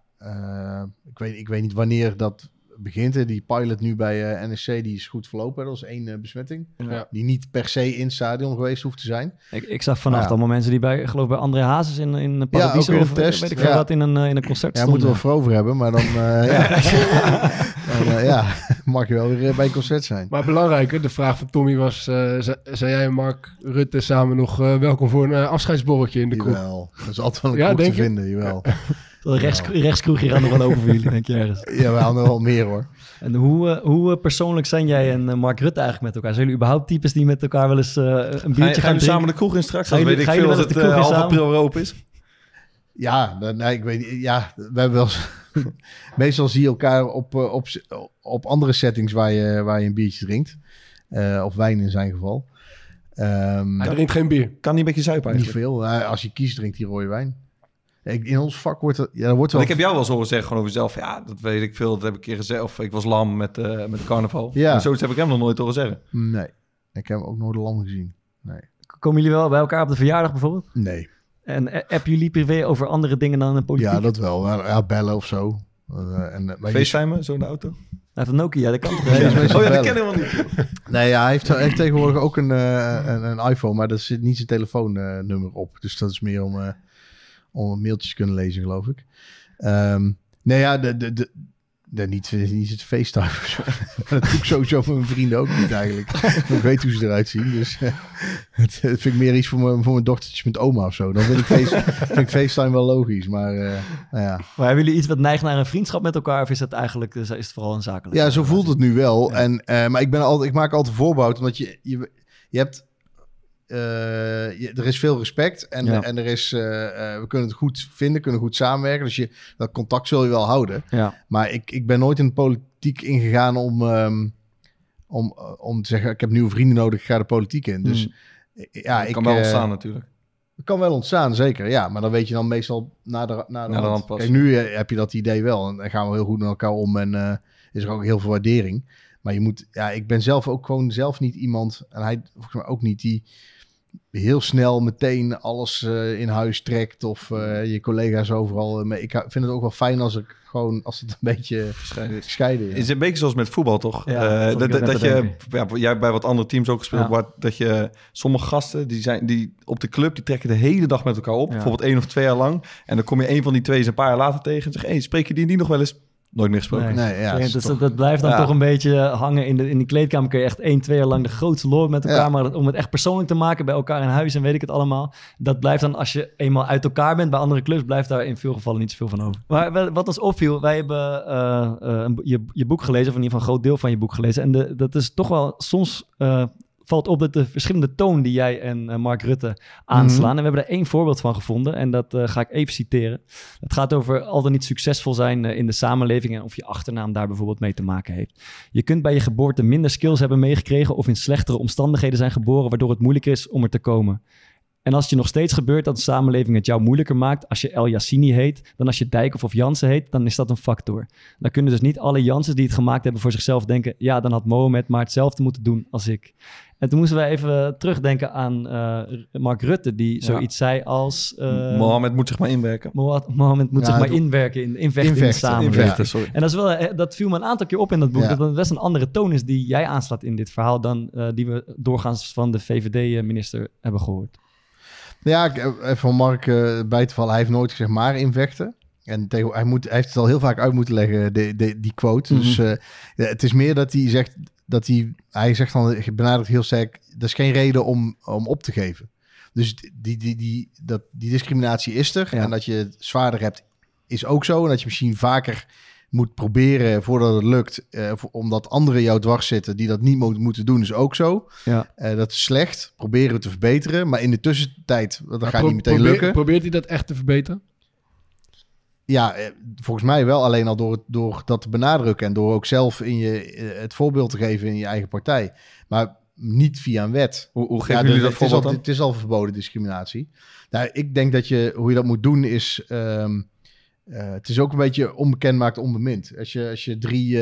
A: ik, weet, ik weet niet wanneer dat begint. hè. Die pilot nu bij eh, NSC, die is goed verlopen. Dat was één eh, besmetting.
D: Ja.
A: Die niet per se in het stadion geweest hoeft te zijn.
C: Ik, ik zag vannacht
A: Ja.
C: allemaal mensen die bij, geloof bij André Hazes in, in Paradiso
A: ook in
C: of
A: een test,
C: weet ik veel
A: ja.
C: wat in een, eh, in een concert
A: Ja, moeten we wel over hebben, maar dan, eh, ja. dan eh, ja, mag je wel weer bij een concert zijn.
D: Maar belangrijker, de vraag van Tommy was... eh, zijn jij en Mark Rutte samen nog eh, welkom voor een afscheidsborreltje in de kroeg?
A: Jawel, dat is altijd wel een
D: Ja,
A: kroeg te
D: je?
A: vinden, jawel.
C: Zo'n rechts, rechtskroegje gaan er wel open voor jullie, denk je ergens.
A: Ja, we hadden wel meer hoor.
C: En hoe, eh, hoe eh, persoonlijk zijn jij en eh, Mark Rutte eigenlijk met elkaar? Zijn jullie überhaupt types die met elkaar wel eens eh, een biertje
E: ga
C: gaan
E: je
C: drinken?
E: samen de kroeg in straks?
C: Gaan
E: Dan weet
C: jullie-
E: ik
C: gaan
E: veel als
C: wel
E: het
C: eens de kroeg in
E: half april open is.
A: Ja, dan- nee, ik weet niet. Ja, we hebben wel Meestal zie je elkaar op, op, op andere settings waar je, waar je een biertje drinkt. Eh, of wijn in zijn geval. Ehm,
D: Hij drinkt geen bier.
E: Kan niet een beetje zuipen
A: niet veel. Als je kiest, drinkt hij rode wijn. Ik- In ons vak wordt er... Ja, er wordt wel...
E: Ik heb jou wel horen zeggen gewoon over jezelf. Ja, dat weet ik veel. Dat heb ik een keer gezegd. Of ik was lam met, eh met carnaval.
A: Ja.
E: Maar zoiets heb ik hem nog nooit horen zeggen.
A: Nee, ik heb ook nooit lam gezien. Nee.
C: Komen jullie wel bij elkaar op de verjaardag bijvoorbeeld?
A: Nee.
C: En appen jullie privé over andere dingen dan de politiek?
A: Ja, dat wel. Ja, ja, bellen of zo. Eh, en, eh, maar je-
E: FaceTime, zo in de auto.
C: Hij heeft een Nokia, dat kan toch?
A: Ja,
E: Oh ja, dat
A: bellen.
E: ken ik helemaal niet.
A: Nee, ja, hij heeft, hij heeft tegenwoordig ook een, een, een iPhone, maar daar zit niet zijn telefoonnummer op. Dus dat is meer om, eh, om mailtjes te kunnen lezen, geloof ik. Ehm, nee, ja, de, de, de, de, niet, niet het FaceTime. of zo. dat doe ik sowieso met mijn vrienden ook niet eigenlijk. ik weet hoe ze eruit zien. Dus eh, het, vind ik meer iets voor mijn, voor mijn dochtertjes met oma of zo. Dan vind ik, face, vind ik FaceTime wel logisch. Maar eh, nou ja.
C: Maar hebben jullie iets wat neigt naar een vriendschap met elkaar? Of is het eigenlijk is het vooral een zakelijk?
A: Ja, zo voelt het nu wel. En, eh, maar ik, ben altijd, ik maak altijd voorbehoud, omdat je, je, je hebt... eh, je- er is veel respect en,
C: Ja.
A: en er is, eh, eh, we kunnen het goed vinden, kunnen goed samenwerken. Dus je, dat contact zul je wel houden.
C: Ja.
A: Maar ik, ik ben nooit in de politiek ingegaan om, ehm, om, om te zeggen... ik heb nieuwe vrienden nodig, ik ga de politiek in. Dus
C: Hmm.
A: ja,
E: Dat
A: ik...
E: kan wel ontstaan natuurlijk.
A: het kan wel ontstaan, zeker. Ja, maar dan weet je dan meestal na de, na de,
E: Na de
A: hand.
E: hand pas.
A: Kijk, nu heb je dat idee wel. En dan gaan we heel goed met elkaar om. En eh, is er ook heel veel waardering. Maar je moet... Ja, ik ben zelf ook gewoon zelf niet iemand... En hij volgens mij ook niet die heel snel meteen alles eh, in huis trekt. Of eh, je collega's overal... eh, mee. Ik vind het ook wel fijn als ik gewoon... Als het een beetje
E: Gescheiden is.
A: gescheiden is.
E: Het is een beetje zoals met voetbal, toch?
C: Ja,
E: Eh,
C: dat
E: dat, je, ja, jij hebt bij wat andere teams ook gespeeld,
C: Ja.
E: waar, dat je sommige gasten die zijn die op de club die trekken de hele dag met elkaar op,
C: Ja.
E: bijvoorbeeld één of twee jaar lang, en dan kom je een van die twee eens een paar jaar later tegen en zeg, hey, spreek je die niet nog wel eens? Nooit meer gesproken.
C: Nee.
A: Nee, ja,
C: Ja,
A: is
C: dus
A: toch-
C: dat, dat blijft dan
E: Ja.
C: toch een beetje hangen in de, in die kleedkamer. Kun je echt één, twee jaar lang de grootste lol met elkaar.
A: Ja.
C: Maar om het echt persoonlijk te maken bij elkaar in huis en weet ik het allemaal. Dat blijft dan als je eenmaal uit elkaar bent bij andere clubs, blijft daar in veel gevallen niet zoveel van over. Maar wa- wat ons opviel, wij hebben eh, eh, je, je boek gelezen, of in ieder geval een groot deel van je boek gelezen. En de, dat is toch wel soms. eh, valt op dat de verschillende toon die jij en eh, Mark Rutte aanslaan. En we hebben er één voorbeeld van gevonden en dat eh, ga ik even citeren. Het gaat over al dan niet succesvol zijn eh, in de samenleving en of je achternaam daar bijvoorbeeld mee te maken heeft. Je kunt bij je geboorte minder skills hebben meegekregen of in slechtere omstandigheden zijn geboren, waardoor het moeilijker is om er te komen. En als het je nog steeds gebeurt dat de samenleving het jou moeilijker maakt als je El Yassini heet, dan als je Dijkhoff of Jansen heet, dan is dat een factor. Dan kunnen dus niet alle Jansen die het gemaakt hebben voor zichzelf denken, ja, dan had Mohamed maar hetzelfde moeten doen als ik. En toen moesten wij even terugdenken aan eh, Mark Rutte, die
E: Ja.
C: zoiets zei als... eh,
E: Mohammed moet zich maar inwerken.
C: Mohammed Mohammed moet
A: Ja,
C: zich maar inwerken, in, invechten in de
A: Invechten,
C: samenleving.
E: Invechten, sorry.
C: En dat, is wel, eh, dat viel me een aantal keer op in dat boek.
A: Ja.
C: Dat het best een andere toon is die jij aanslaat in dit verhaal... dan eh, die we doorgaans van de VVD-minister hebben gehoord.
A: Ja, ik- even van Mark bij te vallen. Hij heeft nooit gezegd maar invechten. En tegen, hij, moet, hij heeft het al heel vaak uit moeten leggen, de, de, die quote. Dus
C: Mhm.
A: eh, ja, het is meer dat hij zegt dat hij... Hij zegt dan, benadrukt heel sterk... dat is geen reden om, om op te geven. Dus die, die, die, dat, die discriminatie is er.
C: Ja.
A: En dat je het zwaarder hebt, is ook zo. En dat je misschien vaker moet proberen voordat het lukt... eh, omdat anderen jou dwars zitten die dat niet mo- moeten doen, is ook zo.
C: Ja.
A: Eh, dat is slecht. Proberen het te verbeteren. Maar in de tussentijd, dat gaat niet meteen
D: probeer-
A: lukken.
D: Probeert hij dat echt te verbeteren?
A: Ja, eh, volgens mij wel. Alleen al door, door dat te benadrukken en door ook zelf in je, eh, het voorbeeld te geven in je eigen partij. Maar niet via een wet.
E: Hoe, hoe geven
A: Ja,
E: jullie dat voorbeeld dan?
A: het is al verboden discriminatie. Nou, ik denk dat je, hoe je dat moet doen is... ehm, eh, het is ook een beetje onbekend maakt onbemind. Als je, als je drie,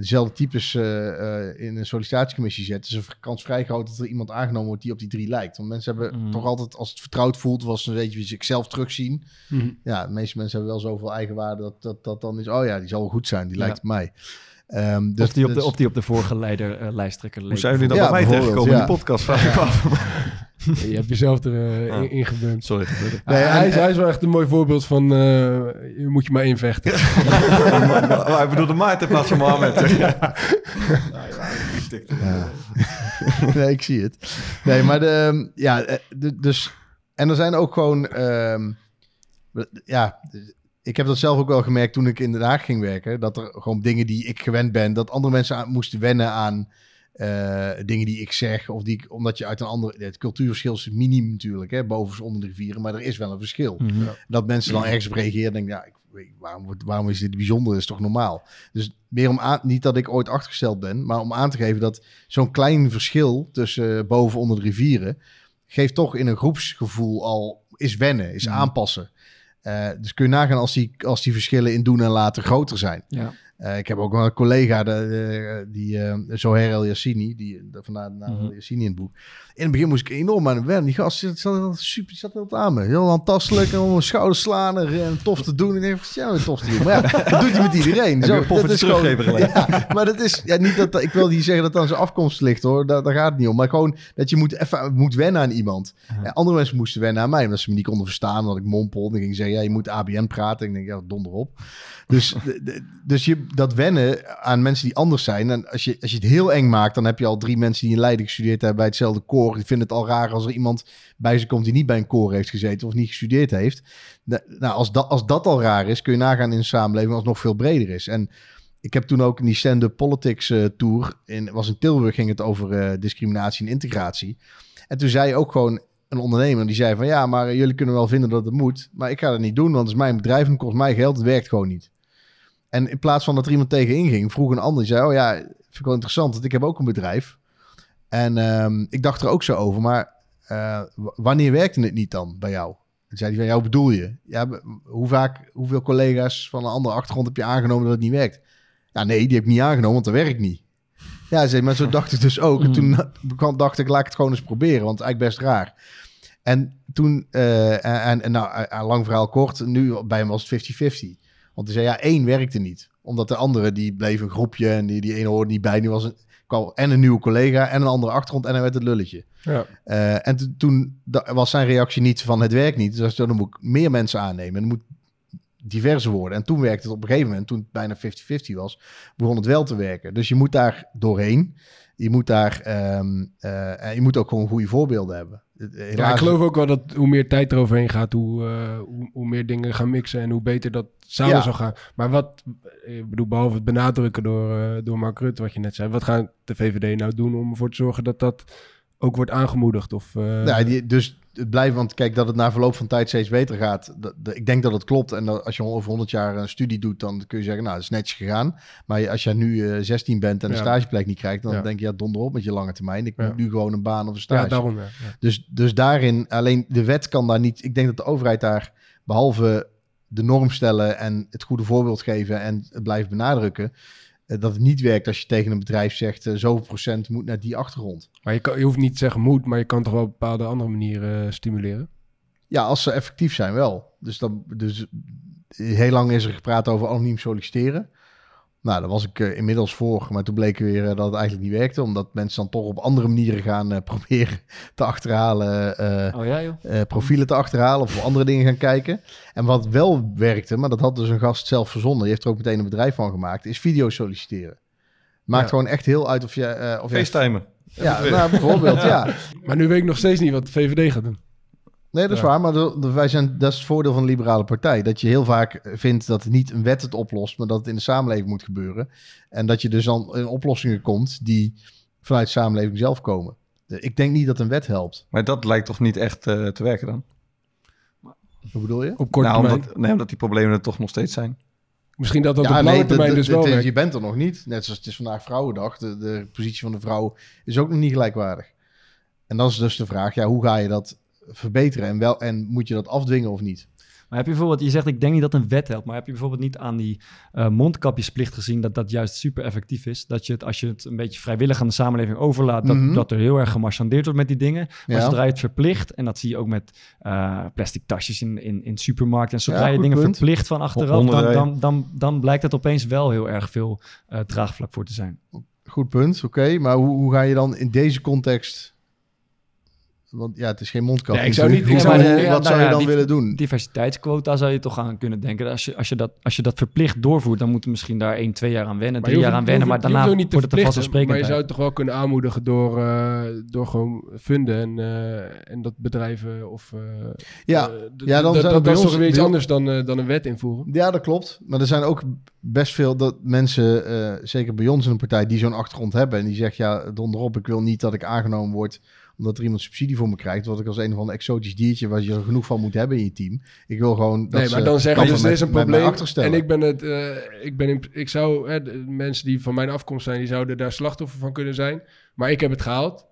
A: dezelfde types eh, eh, in een sollicitatiecommissie zet, is een kans vrij groot dat er iemand aangenomen wordt die op die drie lijkt. Want mensen hebben
C: Mhm.
A: toch altijd, als het vertrouwd voelt, was een beetje wie zichzelf terugzien.
D: Mhm.
A: Ja, de meeste mensen hebben wel zoveel eigenwaarde dat dat, dat dan is, oh ja, die zal wel goed zijn, die
C: Ja.
A: lijkt op mij. Ehm, dus,
C: of, die op de,
A: dus-
C: of die op de vorige leider, eh, lijsttrekker leek.
E: Hoe zijn jullie dan
A: Ja,
E: bij mij terechtgekomen in die podcast? Vraag ik af.
D: Je hebt jezelf er
E: Ah.
D: gebumpt.
E: Sorry.
D: Nee,
A: en-
D: hij, is, hij is wel echt een mooi voorbeeld van... eh, je moet je maar invechten.
E: Oh, hij bedoelde Maarten in plaats van Mohammed.
A: Ja. nee, ik zie het. Nee, maar de, ehm, ja, de- dus en er zijn ook gewoon, ehm, ja, ik heb dat zelf ook wel gemerkt toen ik in Den Haag ging werken, dat er gewoon dingen die ik gewend ben, dat andere mensen aan, moesten wennen aan eh, dingen die ik zeg, of die ik, omdat je uit een andere, het cultuurverschil is miniem natuurlijk, hè, boven onder de rivieren, maar er is wel een verschil.
C: Mhm.
A: Dat mensen dan ergens op reageren, denk ik, ja, ik, weet- waarom, waarom is dit bijzonder? Dat is toch normaal? Dus meer om aan, niet dat ik ooit achtergesteld ben, maar om aan te geven dat zo'n klein verschil tussen eh, boven onder de rivieren geeft toch in een groepsgevoel al is wennen, is aanpassen. Eh, dus kun je nagaan als die, als die verschillen in doen en laten groter zijn.
C: Ja.
A: Eh, ik heb ook wel een collega, de, die uh, Zoher El Yassini, die, de, vandaar de naam
C: Mhm.
A: El Yassini in het boek. In het begin moest ik enorm aan hem wennen. Die gast zat, zat super, zat heel aan me. Heel aantastelijk, en om schouders slaan en, en tof te doen. En ik denk, ja, tof te doen. Maar ja, dat doet hij met iedereen.
E: Een
A: dat is gewoon-
E: teruggeven gelijk?
A: Ja, maar dat is ja, niet dat ik wil niet zeggen dat het aan zijn afkomst ligt hoor. Daar, daar gaat het niet om. Maar gewoon dat je moet even moet wennen aan iemand. En andere mensen moesten wennen aan mij, omdat ze me niet konden verstaan. Omdat ik mompelde. En ging zeggen, ja, je moet ABN praten. Ik denk, ja, donder op. Dus, dus je, dat wennen aan mensen die anders zijn. En als je, als je het heel eng maakt, dan heb je al drie mensen die in Leiden gestudeerd hebben bij hetzelfde koor. Die vinden het al raar als er iemand bij ze komt die niet bij een koor heeft gezeten of niet gestudeerd heeft. Da- Nou, als dat, als dat al raar is, kun je nagaan in een samenleving als het nog veel breder is. En ik heb toen ook in die stand-up politics eh, tour, in, was in Tilburg, ging het over eh, discriminatie en integratie. En toen zei ook gewoon een ondernemer, die zei van ja, maar jullie kunnen wel vinden dat het moet, maar ik ga dat niet doen, want het is mijn bedrijf en kost mij geld, het werkt gewoon niet. En in plaats van dat er iemand tegenin ging, vroeg een ander, die zei, oh ja, vind ik wel interessant, want ik heb ook een bedrijf. En ehm, ik dacht er ook zo over, maar eh, wanneer werkte het niet dan bij jou? En zei hij van, jou bedoel je? Ja, hoe vaak, hoeveel collega's van een andere achtergrond heb je aangenomen dat het niet werkt? Ja, nee, die heb ik niet aangenomen, want dat werkt niet. Ja, zei, maar zo dacht ik dus ook. En toen kwam- dacht ik, laat ik het gewoon eens proberen, want het is eigenlijk best raar. En toen, eh, en, en nou, eh, lang verhaal kort, nu bij hem was het 50-50. Want hij zei, ja, één werkte niet. Omdat de andere, die bleef een groepje en die, die ene hoorde niet bij. Nu was een, kwam en een nieuwe collega en een andere achtergrond en hij werd het lulletje.
D: Ja.
A: Eh, en to- toen was zijn reactie niet van het werkt niet. Dus dan moet ik meer mensen aannemen. En het moet diverser worden. En toen werkte het op een gegeven moment, toen het bijna 50-50 was, begon het wel te werken. Dus je moet daar doorheen. Je moet daar, ehm, eh, en je moet ook gewoon goede voorbeelden hebben. Helaas,
D: Ja, ik geloof ook wel dat hoe meer tijd eroverheen gaat, hoe, eh, hoe, hoe meer dingen gaan mixen en hoe beter dat
A: Ja.
D: zal gaan. Maar wat, eh, ik bedoel, behalve het benadrukken door, eh, door Mark Rutte, wat je net zei, wat gaat de VVD nou doen om ervoor te zorgen dat dat ook wordt aangemoedigd? Of, eh,
A: Ja, die, dus het blijft, want kijk dat het na verloop van tijd steeds beter gaat. Dat, dat- ik denk dat het klopt. En dat als je over 100 jaar een studie doet, dan kun je zeggen, nou, het is netjes gegaan. Maar als jij nu eh, 16 bent en een
D: Ja.
A: stageplek niet krijgt, dan
D: Ja.
A: denk je, ja, donder op met je lange termijn. Ik
D: Ja.
A: moet nu gewoon een baan of een stage.
D: ja, daarom. Ja, ja.
A: Dus, dus daarin, alleen de wet kan daar niet. Ik denk dat de overheid daar, behalve de norm stellen en het goede voorbeeld geven en het blijven benadrukken, eh, dat het niet werkt als je tegen een bedrijf zegt, eh, zoveel procent moet naar die achtergrond.
D: Maar je, kan, je hoeft niet te zeggen moet, maar je kan toch wel op bepaalde andere manieren eh, stimuleren?
A: Ja, als ze effectief zijn wel. Dus, dan, dus heel lang is er gepraat over anoniem solliciteren. Nou, daar was ik eh, inmiddels voor, maar toen bleek weer eh, dat het eigenlijk niet werkte, omdat mensen dan toch op andere manieren gaan eh, proberen te achterhalen, eh,
C: Oh ja, joh.
A: eh, profielen te achterhalen of op andere dingen gaan kijken. En wat wel werkte, maar dat had dus een gast zelf verzonnen, die heeft er ook meteen een bedrijf van gemaakt, is video solliciteren. Maakt
D: Ja.
A: gewoon echt heel uit of je... eh of
E: FaceTimen.
A: ja, nou, bijvoorbeeld, ja.
D: Maar nu weet ik nog steeds niet wat de VVD gaat doen.
A: Nee, dat is
D: Ja.
A: waar, maar de- de- wij zijn, dat is het voordeel van de liberale partij. Dat je heel vaak vindt dat het niet een wet het oplost, maar dat het in de samenleving moet gebeuren. En dat je dus dan in oplossingen komt die vanuit de samenleving zelf komen. Ik denk niet dat een wet helpt.
E: Maar dat lijkt toch niet echt eh, te werken dan?
A: Hoe bedoel je?
D: Op korte
E: nou,
D: termijn.
E: omdat, nee, omdat die problemen er toch nog steeds zijn.
D: Misschien dat dat
A: Ja,
D: op lange
A: de-
D: termijn dus wel.
A: Je bent er nog niet. Net zoals het is vandaag Vrouwendag. De, de positie van de vrouw is ook nog niet gelijkwaardig. En dan is dus de vraag, ja, hoe ga je dat verbeteren? En, wel, en moet je dat afdwingen of niet?
C: Maar heb je bijvoorbeeld, je zegt ik denk niet dat een wet helpt, maar heb je bijvoorbeeld niet aan die eh, mondkapjesplicht gezien dat dat juist super effectief is? Dat je het, als je het een beetje vrijwillig aan de samenleving overlaat, dat,
A: Mhm.
C: dat er heel erg gemarchandeerd wordt met die dingen. Maar
A: Ja.
C: zodra je het verplicht, en dat zie je ook met eh, plastic tasjes in, in, in supermarkten, en zodra
A: Ja,
C: je dingen
A: punt.
C: verplicht van achteraf, dan, dan, dan, dan blijkt het opeens wel heel erg veel eh, draagvlak voor te zijn.
A: Goed punt, oké. Maar hoe, hoe ga je dan in deze context... Want ja, het is geen mondkapje.
D: Nee, ik zou niet- ik zou-
C: ja,
A: wat
C: nou
A: zou je dan
C: die-
A: willen doen?
C: Diversiteitsquota zou je toch aan kunnen denken. Als je, als je, dat, als je dat verplicht doorvoert, dan moeten we misschien daar 1, 2 jaar aan wennen,
D: Maar
C: drie jaar aan wennen. Maar daarna wordt het een
D: verplichten, Maar je zou het toch wel kunnen aanmoedigen door, eh, door gewoon funden en, eh, en dat bedrijven of... eh,
A: Ja, ja, dan
D: dat,
A: zijn
D: dat,
A: bij
D: is
A: ons
D: toch weer iets anders dan, eh, dan een wet invoeren.
A: Ja, dat klopt. Maar er zijn ook best veel dat mensen, eh, zeker bij ons in een partij, die zo'n achtergrond hebben. En die zegt, ja, donderop, ik wil niet dat ik aangenomen word omdat er iemand subsidie voor me krijgt. Wat ik als een of ander exotisch diertje, waar je er genoeg van moet hebben in je team. Ik wil gewoon dat
D: nee, maar
A: ze
D: dan zeggen dus er is een probleem
A: achterstellen.
D: en ik ben het, eh, ik ben in, ik zou, hè, de mensen die van mijn afkomst zijn, die zouden daar slachtoffer van kunnen zijn. Maar ik heb het gehaald.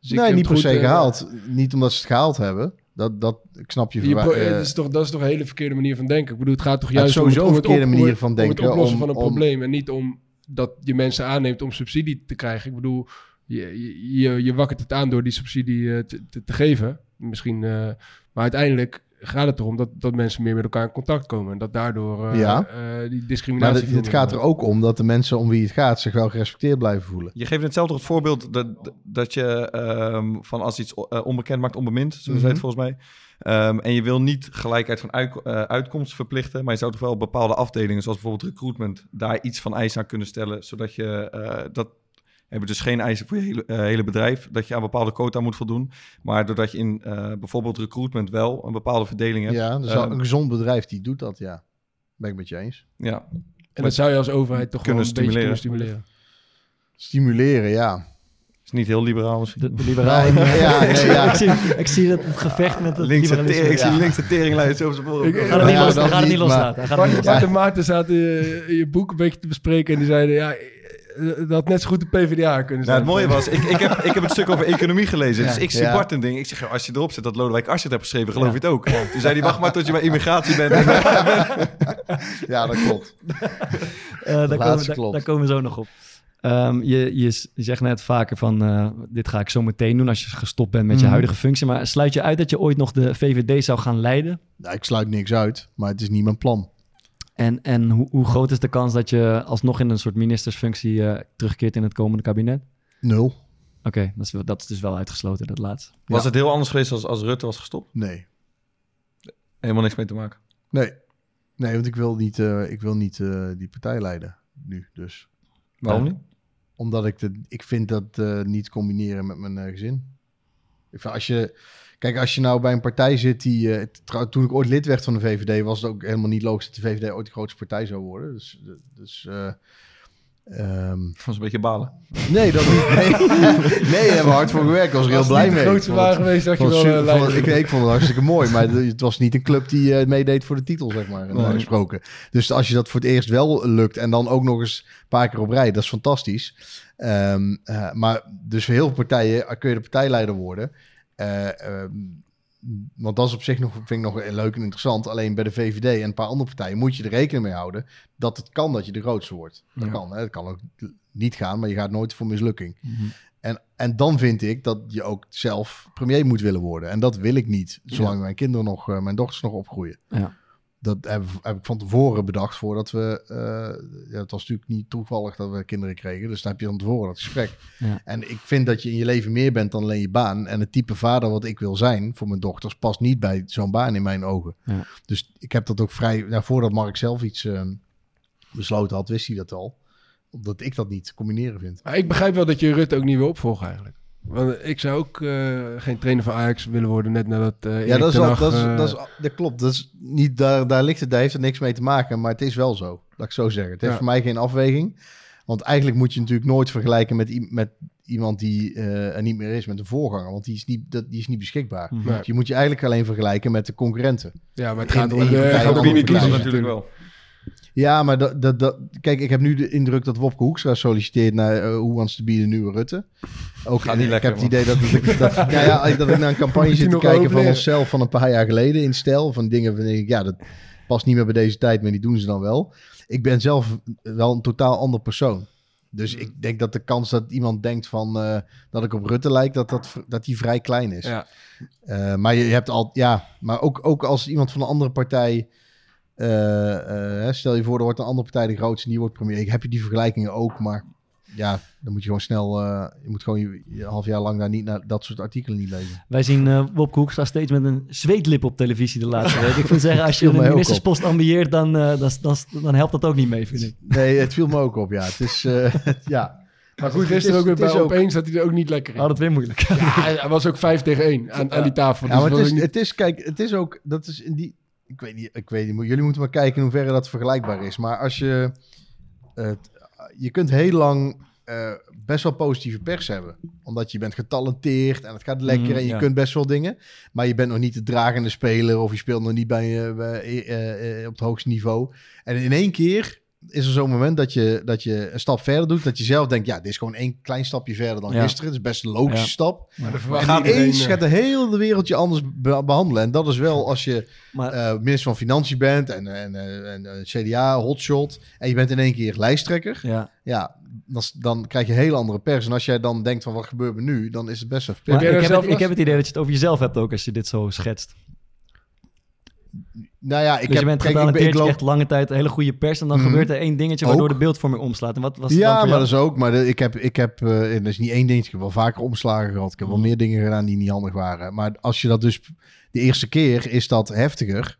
D: Dus
A: nee, niet per se
D: eh,
A: gehaald. Niet omdat ze het gehaald hebben. Dat, dat, ik snap je.
D: Je
A: eh,
D: dat, is toch, dat is toch een hele verkeerde manier van denken. Ik bedoel, het gaat toch juist om het, om
A: verkeerde
D: om
A: manier van
D: om
A: denken,
D: het oplossen
A: om-
D: van een
A: om-
D: probleem. En niet om dat je mensen aanneemt om subsidie te krijgen. Ik bedoel, je, je, je, wakkert het aan door die subsidie eh, te, te, te geven. Misschien, eh, maar uiteindelijk gaat het erom dat, dat mensen meer met elkaar in contact komen. En dat daardoor eh,
A: Ja.
D: eh, die
A: maar
D: discriminatie...
A: het,
D: veel
A: het gaat er ook om dat de mensen om wie het gaat zich wel gerespecteerd blijven voelen.
E: Je geeft hetzelfde het voorbeeld dat, dat je ehm, van als iets onbekend maakt onbemind, zo zei
A: Mhm.
E: het volgens mij. Ehm, en je wil niet gelijkheid van uit, uitkomst verplichten, maar je zou toch wel bepaalde afdelingen, zoals bijvoorbeeld recruitment, daar iets van eisen aan kunnen stellen, zodat je eh, dat hebben dus geen eisen voor je hele, eh, hele bedrijf, dat je aan bepaalde quota moet voldoen. Maar doordat je in eh, bijvoorbeeld recruitment wel een bepaalde verdeling hebt.
A: Ja, dus een gezond bedrijf die doet dat, ja. Ben ik met je eens.
E: ja.
D: En dat zou je als overheid toch
E: Kunnen
D: wel een beetje
E: stimuleren.
D: kunnen stimuleren.
A: Stimuleren, ja.
E: Is niet heel liberaal misschien.
C: De, de liberalen.
A: Ja, ja,
C: ik, zie, ik zie het, het gevecht met het
E: Linkse
C: liberalisme.
E: tering, ik zie
C: Ja.
E: linkse teringlijn zo op zijn.
C: Ga het niet,
A: dat maar-
C: loslaten. Het niet loslaten.
D: En Maarten zaten eh, je boek een beetje te bespreken en die zeiden, ja, dat had net zo goed de PvdA kunnen
E: Nou,
D: zijn.
E: het mooie was, ik, ik, heb, ik heb het stuk over economie gelezen. Dus ik zie
A: Ja.
E: Bart een ding. Ik zeg, joh, als je erop zet dat Lodewijk Asscher het heeft geschreven, geloof je het ook? Toen zei hij, wacht maar tot je bij immigratie bent.
A: Ja, dat klopt.
C: Eh, daar, komen,
A: klopt.
C: daar komen we zo nog op. Ehm, je, je zegt net vaker van, eh, dit ga ik zo meteen doen als je gestopt bent met je
A: Mhm.
C: huidige functie. Maar sluit je uit dat je ooit nog de VVD zou gaan leiden?
A: Nou, ik sluit niks uit, maar het is niet mijn plan.
C: En, en hoe, hoe groot is de kans dat je alsnog in een soort ministersfunctie eh, terugkeert in het komende kabinet?
A: Nul.
C: Oké, dat, is, dat is dus wel uitgesloten, dat laatste.
E: Was het heel anders geweest als, als Rutte was gestopt?
A: Nee.
E: Helemaal niks mee te maken.
A: Nee. Nee, want ik wil niet, eh, ik wil niet eh, die partij leiden nu. Dus.
E: Waarom niet?
A: Omdat ik, de, ik vind dat eh, niet combineren met mijn eh, gezin. Ik vind als je, kijk, als je nou bij een partij zit die... eh, trouw- toen ik ooit lid werd van de VVD... was het ook helemaal niet logisch dat de VVD ooit de grootste partij zou worden. Dus, dus eh, ehm,
E: Dat was een beetje balen.
A: nee, dat niet. Nee, nee daar hebben we hard voor gewerkt. Ik was er heel
D: het
A: blij mee. Ik vond
D: waren
A: het-
D: geweest, had je
A: het
D: wel,
A: vond het- ik, ik vond het hartstikke mooi. Maar het was niet een club die eh, meedeed voor de titel, zeg maar.
E: Nee.
A: gesproken. Dus als je dat voor het eerst wel lukt... en dan ook nog eens een paar keer op rij... dat is fantastisch. Ehm, eh, maar dus voor heel veel partijen kun je de partijleider worden. Ehm, want dat is op zich nog, vind ik nog leuk en interessant. Alleen bij de VVD en een paar andere partijen moet je er rekening mee houden dat het kan dat je de grootste wordt. Dat
C: Ja.
A: kan. Hè? Dat kan ook niet gaan, maar je gaat nooit voor mislukking. En, en dan vind ik dat je ook zelf premier moet willen worden. En dat wil ik niet, zolang mijn kinderen nog, eh, mijn dochters nog opgroeien.
C: Ja.
A: Dat heb, heb ik van tevoren bedacht voordat we... eh, ja, het was natuurlijk niet toevallig dat we kinderen kregen. Dus dan heb je van tevoren dat gesprek.
C: Ja.
A: En ik vind dat je in je leven meer bent dan alleen je baan. En het type vader wat ik wil zijn voor mijn dochters... past niet bij zo'n baan in mijn ogen.
C: Ja.
A: Dus ik heb dat ook vrij... Nou, voordat Mark zelf iets eh, besloten had, wist hij dat al. Omdat ik dat niet combineren vind.
D: Maar ik begrijp wel dat je Rutte ook niet wil opvolgen eigenlijk. Want ik zou ook eh, geen trainer van Ajax willen worden, net nadat eh
A: Ja, dat, is al, dat, is,
D: eh,
A: dat, is, dat klopt. Dat is niet, daar, daar, ligt het, daar heeft het niks mee te maken, maar het is wel zo. Laat ik zo zeggen. Het heeft
D: Ja.
A: voor mij geen afweging. Want eigenlijk moet je natuurlijk nooit vergelijken met, met iemand die er niet meer is, met een voorganger. Want die is niet, dat, die is niet beschikbaar.
C: Mhm.
A: Dus je moet je eigenlijk alleen vergelijken met de concurrenten.
D: Ja, maar het gaat om de, de
E: natuurlijk wel.
A: Ja, maar dat, dat, dat, kijk, ik heb nu de indruk dat Wopke Hoekstra solliciteert naar uh, Who Wants to be de nieuwe Rutte. Ook,
E: Gaat niet
A: ik
E: lekker,
A: heb het idee dat, dat, dat, ja, ja, dat ik naar een campagne zit te kijken van onszelf van een paar jaar geleden in stijl. Van dingen van, denk ik, ja, dat past niet meer bij deze tijd, maar die doen ze dan wel. Ik ben zelf wel een totaal ander persoon. Dus ik denk dat de kans dat iemand denkt van uh, dat ik op Rutte lijk, dat, dat, dat die vrij klein is.
E: Ja.
A: Uh, maar je, je hebt al, ja, maar ook, ook als iemand van een andere partij. Uh, stel je voor, er wordt een andere partij de grootste en die wordt premier. Ik heb je die vergelijkingen ook, maar ja, dan moet je gewoon snel. je moet gewoon je, je, half jaar lang daar niet naar dat soort artikelen niet lezen.
C: Wij zien uh, Wopke Hoekstra steeds met een zweetlip op televisie de laatste week. Ik vind zeggen, als je een ministerspost ambieert, dan, uh, dan, dan, dan helpt dat ook niet mee, vind ik.
A: Nee, het viel me ook op, ja. Het is, uh, ja.
D: Maar goed, gisteren ook weer bij ook... opeens dat hij er ook niet lekker in.
C: Oh, dat weer moeilijk.
D: Ja, hij was ook 5 tegen 1 aan, aan die tafel.
A: Ja, maar het is, niet... het is, kijk, het is ook, dat is in die, ik weet niet, ik weet niet, jullie moeten maar kijken in hoeverre dat vergelijkbaar is. Maar als je, uh, je kunt heel lang uh, best wel positieve pers hebben. Omdat je bent getalenteerd en het gaat lekker mm, en je ja. kunt best wel dingen. Maar je bent nog niet de dragende speler of je speelt nog niet bij, uh, bij uh, op het hoogste niveau. En in één keer is er zo'n moment dat je, dat je een stap verder doet. Dat je zelf denkt, ja, dit is gewoon één klein stapje verder dan
C: Ja.
A: gisteren. Het is best een logische
C: Ja.
A: stap.
D: Maar dan
A: En
D: iedereen,
A: ineens
D: eh,
A: gaat de hele wereld je anders be- behandelen. En dat is wel als je
C: Maar
A: eh, minister van Financiën bent en, en, eh, en, eh, CDA, hotshot. En je bent in één keer lijsttrekker.
C: ja.
A: Ja, dan, krijg je een hele andere pers. En als jij dan denkt van wat gebeurt er nu, dan is het best wel
C: ik, heb het, ik heb het idee dat je het over jezelf hebt ook als je dit zo schetst.
A: Nou ja, ik
C: dus
A: heb,
C: je bent
A: kijk, ik, ik loop,
C: krijgt lange tijd een hele goede pers... en dan
A: Mhm.
C: gebeurt er één dingetje waardoor
A: Ook.
C: de beeldvorming omslaat. En wat was
A: ja, maar
C: jou?
A: dat is ook. Maar de- ik heb, ik heb eh, en dat is niet één ding. Ik heb wel vaker omslagen gehad. Ik heb wel
C: Mhm.
A: meer dingen gedaan die niet handig waren. Maar als je dat dus de eerste keer is dat heftiger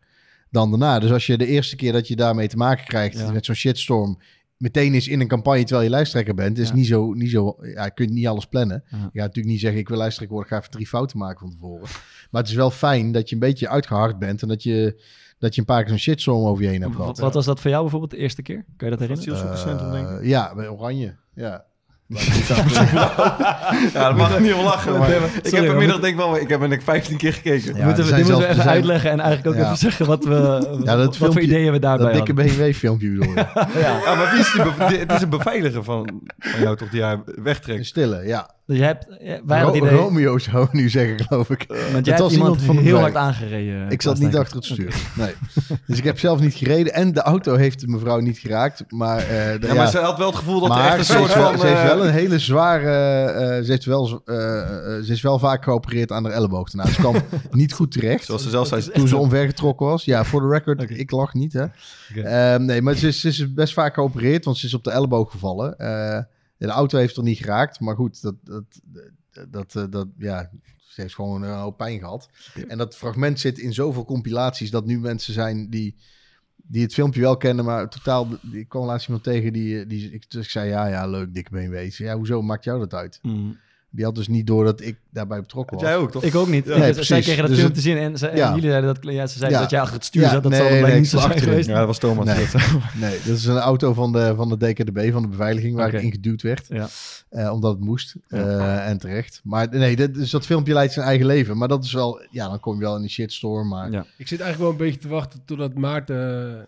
A: dan daarna. Dus als je de eerste keer dat je daarmee te maken krijgt
C: Ja.
A: met zo'n shitstorm meteen is in een campagne terwijl je lijsttrekker bent, is
C: Ja.
A: niet zo, niet zo. Ja, je kunt niet alles plannen.
C: Ja.
A: Je gaat natuurlijk niet zeggen ik wil lijsttrekker worden, ik ga even drie fouten maken van tevoren. Maar het is wel fijn dat je een beetje uitgehard bent en dat je dat je een paar keer zo'n shitstorm over je heen hebt gehad.
C: wat was dat voor jou bijvoorbeeld de eerste keer? Kan je dat herinneren?
E: Asielzoekerscentrum, denk ik.
A: Ja, bij Oranje. Ja.
E: Ja, dat mag ik niet wel lachen. Maar ik
C: sorry,
E: heb vanmiddag denk ik wel, ik heb denk ik 15 keer gekeken.
A: Ja,
C: moeten we, dit moeten we even
A: zijn-
C: uitleggen en eigenlijk ook
A: Ja.
C: even zeggen wat, we,
A: Ja, dat
C: wat voor ideeën we daarbij
A: Dat dikke. BMW-filmpje bedoel je.
E: Ja, maar wie is die het is een beveiliger van, van jou toch die jij
A: Een
E: wegtrekt.
A: stille, ja.
C: Dus je hebt, ja, wij
A: Ro-
C: idee,
A: Romeo zou nu zeggen, geloof ik.
C: want
A: het
C: jij hebt
A: was
C: iemand
A: iemand van
C: heel hard aangereden.
A: Ik zat niet achter het stuur. Nee. Dus ik heb zelf niet gereden. En de auto heeft de mevrouw niet geraakt. Maar, eh, de-
E: Ja, maar ze had wel het gevoel dat er echt een
A: ze,
E: soort
A: heeft wel,
E: van...
A: ze heeft
E: eh,
A: wel een hele zware... eh, ze, heeft wel, eh, eh, ze is wel vaak geopereerd aan haar elleboog. daarna. Ze kwam niet goed terecht.
E: Zoals ze zelf zei,
A: Toen ze omvergetrokken was. Ja, voor de record, ik lach niet, hè. Ehm, nee, maar ze is, ze is best vaak geopereerd, want ze is op de elleboog gevallen. Eh, de auto heeft er niet geraakt, maar goed, dat, dat, dat, dat, dat ja, ze heeft gewoon een hoop pijn gehad. En dat fragment zit in zoveel compilaties dat nu mensen zijn die, die het filmpje wel kennen, maar totaal... Ik kwam laatst iemand tegen die, die ik, dus ik zei, ja, ja, leuk, dikke zei, Ja, hoezo maakt jou dat uit?
C: Mm.
A: Die had dus niet door dat ik daarbij betrokken was.
E: Jij ook, toch?
C: Ik ook niet.
A: Ja.
C: Zij kregen dat
A: Dus
C: filmpje
A: het-
C: te zien en, ze, en
A: Ja.
C: jullie zeiden dat, ja, ze zeiden
A: Ja.
C: dat jij achter het stuur
A: Ja,
C: zat. Dat
A: nee,
C: zal
A: nee,
C: niet zo zijn geweest.
E: Ja, dat was Thomas.
A: Nee.
E: dat-
A: Nee, dat is een auto van de, van de DKDB, van de beveiliging, waar ik ingeduwd werd.
C: Ja.
A: Eh, omdat het moest. eh, en terecht. Maar nee, dat, dus dat filmpje leidt zijn eigen leven. Maar dat is wel... Ja, dan kom je wel in die shitstorm. Maar
C: Ja.
D: Ik zit eigenlijk wel een beetje te wachten totdat Maarten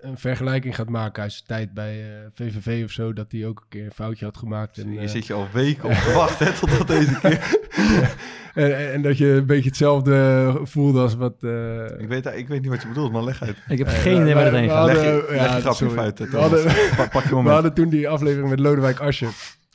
D: een vergelijking gaat maken uit zijn tijd bij eh, VVV of zo. Dat hij ook een keer een foutje had gemaakt. En,
E: Hier
D: eh,
E: zit je al weken op te wachten, hè, totdat deze keer...
D: en, en- en dat je een beetje hetzelfde voelde als wat... eh,
E: Ik weet, ik weet niet wat je bedoelt, maar leg uit.
C: Ik heb
D: eh,
C: geen idee waar het heen
D: we
C: gaat.
E: Leg
D: hadden-
E: je, leg je
D: ja,
E: grapje uit, hè,
D: We hadden-
E: Pa- Pak je
D: We
E: moment.
D: hadden toen die aflevering met Lodewijk Asscher.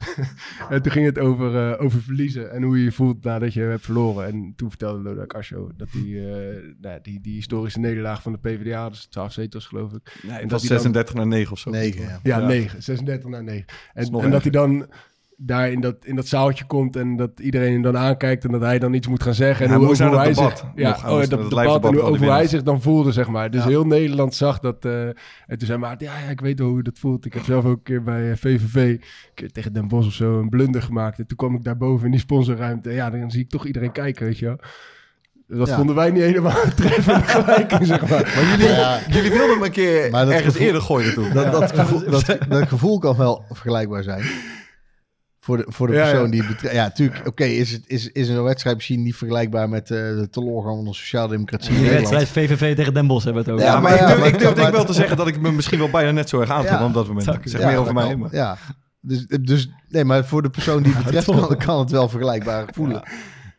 D: en toen ging het over, eh, over verliezen en hoe je je voelt nadat je hebt verloren. En toen vertelde Lodewijk Asscher dat die, eh, nou, die, die historische nederlaag van de PvdA, dus 12 zetels geloof ik.
E: Nee,
D: en dat
E: was
D: hij dan-
E: 36 naar 9 of zo.
A: negen, ja.
D: Ja,
E: Ja.
D: 9, 36 naar 9.
E: is
D: En, en dat hij dan daar in dat, in dat zaaltje komt en dat iedereen hem dan aankijkt en dat hij dan iets moet gaan zeggen. En hoe, hoe
E: dat
D: hij
E: debat.
D: zich, ja,
E: Nog,
D: oh, dat
E: het
D: debat en hoe, over hoe hij zich dan voelde, zeg maar. Dus
A: Ja.
D: heel Nederland zag dat. eh, en toen zei Maarten, ja, ja, ik weet wel hoe dat voelt. Ik heb zelf ook een keer bij eh, VVV een keer tegen Den Bosch of zo een blunder gemaakt. En toen kwam ik daarboven in die sponsorruimte. Ja, dan zie ik toch iedereen kijken, weet je wel. Dat
A: Ja.
D: vonden wij niet helemaal een treffende gelijking, zeg maar.
E: Maar jullie,
A: Ja.
E: jullie wilden hem een keer
A: Maar dat
E: ergens
A: gevoel-
E: eerder gooien toen.
A: Dat, dat, gevoel, dat, dat gevoel kan wel vergelijkbaar zijn. Voor de, voor de
D: Ja,
A: persoon
D: ja.
A: die het betreft. Ja, natuurlijk. Oké, is, het, is, is een wedstrijd misschien niet vergelijkbaar met eh, de teleurgang van de sociaaldemocratie Nederland.
C: wedstrijd VVV tegen Den Bosch hebben we het over.
A: Ja,
E: Ja, maar, ik durf,
A: maar-
E: ik durf
A: maar-
E: denk wel te zeggen dat ik me misschien wel bijna net zo erg aantrok
A: Ja.
E: op dat moment. Zeg
A: Ja,
E: meer over mij. Maar.
A: Ja. Dus, dus, nee, maar voor de persoon die het betreft kan, kan het wel vergelijkbaar voelen.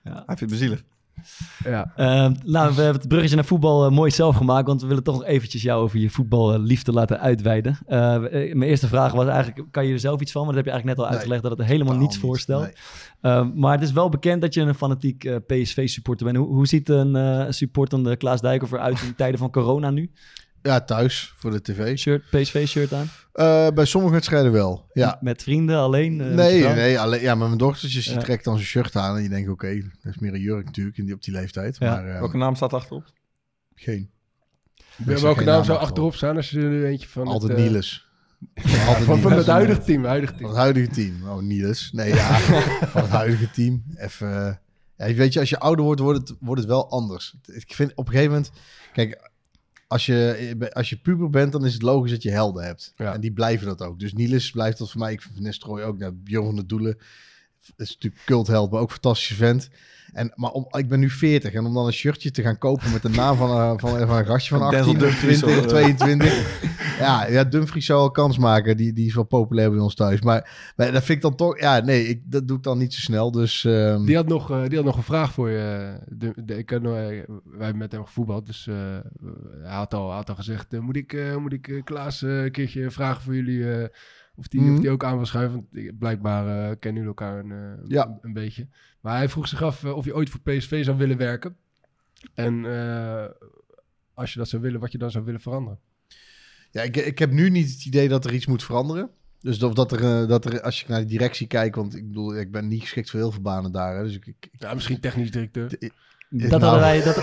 E: Hij vindt me zielig.
D: Ja.
C: Eh, nou, we hebben het bruggetje naar voetbal eh, mooi zelf gemaakt, want we willen toch nog eventjes jou over je voetballiefde laten uitweiden. Eh, eh, mijn eerste vraag was eigenlijk, kan je er zelf iets van? Maar dat heb je eigenlijk net al
A: Nee,
C: uitgelegd, dat het helemaal niets
A: niet,
C: voorstelt.
A: nee.
C: Eh, maar het is wel bekend dat je een fanatiek eh, PSV-supporter bent. Hoe, hoe ziet een eh supportende Klaas Dijkhoff eruit in tijden van corona nu?
A: Ja, thuis voor de tv.
C: Shirt, PSV-shirt aan?
A: Eh, bij sommige wedstrijden wel. Ja.
C: Met vrienden, alleen? eh, met
A: nee, nee alleen, ja, maar mijn dochtertjes die
C: Ja.
A: trekt dan zijn shirt aan en je denkt, oké, dat is meer een jurk natuurlijk in die, op die leeftijd.
C: Ja.
A: Maar eh,
E: Welke naam staat achterop?
A: geen.
D: Welke
A: geen
D: naam
A: naam
D: zou
A: achterop.
D: staan als je er nu eentje van...
A: Altijd
D: het, eh,
A: Niels.
D: Van,
A: Altijd
D: van, het huidige team, huidige
A: Van
D: team.
A: het huidige team. Oh, Niels. Nee, ja, van het huidige team. Even, ja, weet je, als je ouder wordt, wordt het, wordt het wel anders. Ik vind op een gegeven moment, kijk, als je, als je puber bent, dan is het logisch dat je helden hebt.
D: Ja.
A: En die blijven dat ook. Dus Niels blijft dat voor mij. Ik vind Van Nistelrooy ook. Nou, Björn van der Doelen is natuurlijk cultheld, maar ook fantastische vent. En, maar om, ik ben nu 40 en om dan een shirtje te gaan kopen met de naam van, een- van, van een gastje van
E: Denzel
A: 18 of
E: Dumfries
A: 20 of
E: of,
A: 22. Ja, ja, Dumfries zou wel kans maken. Die, die is wel populair bij ons thuis. Maar, maar dat vind ik dan toch... Ja, nee, ik, dat doe ik dan niet zo snel. Dus ehm,
D: Die had, nog, eh, die had nog een vraag voor je. De, de- ik nog- eh, wij hebben met hem gevoetbald, dus eh, hij, had al, had al gezegd... eh, moet ik, eh, moet ik eh, Klaas eh, een keertje vragen voor jullie eh, of, die,
A: Mhm.
D: of die ook aan wil schuiven? Want blijkbaar eh, kennen jullie elkaar een, eh,
A: Ja.
D: een, beetje. Maar hij vroeg zich af eh, of je ooit voor PSV zou willen werken. En eh, als je dat zou willen, wat je dan zou willen veranderen.
A: Ja, ik, ik heb nu niet het idee dat er iets moet veranderen. Dus of dat er, eh, dat er, als je naar de directie kijkt... Want ik bedoel, ik ben niet geschikt voor heel veel banen daar. Hè, dus ik, ik,
D: Ja, misschien technisch directeur.
C: Dat,
A: Nou.
C: hadden wij, dat,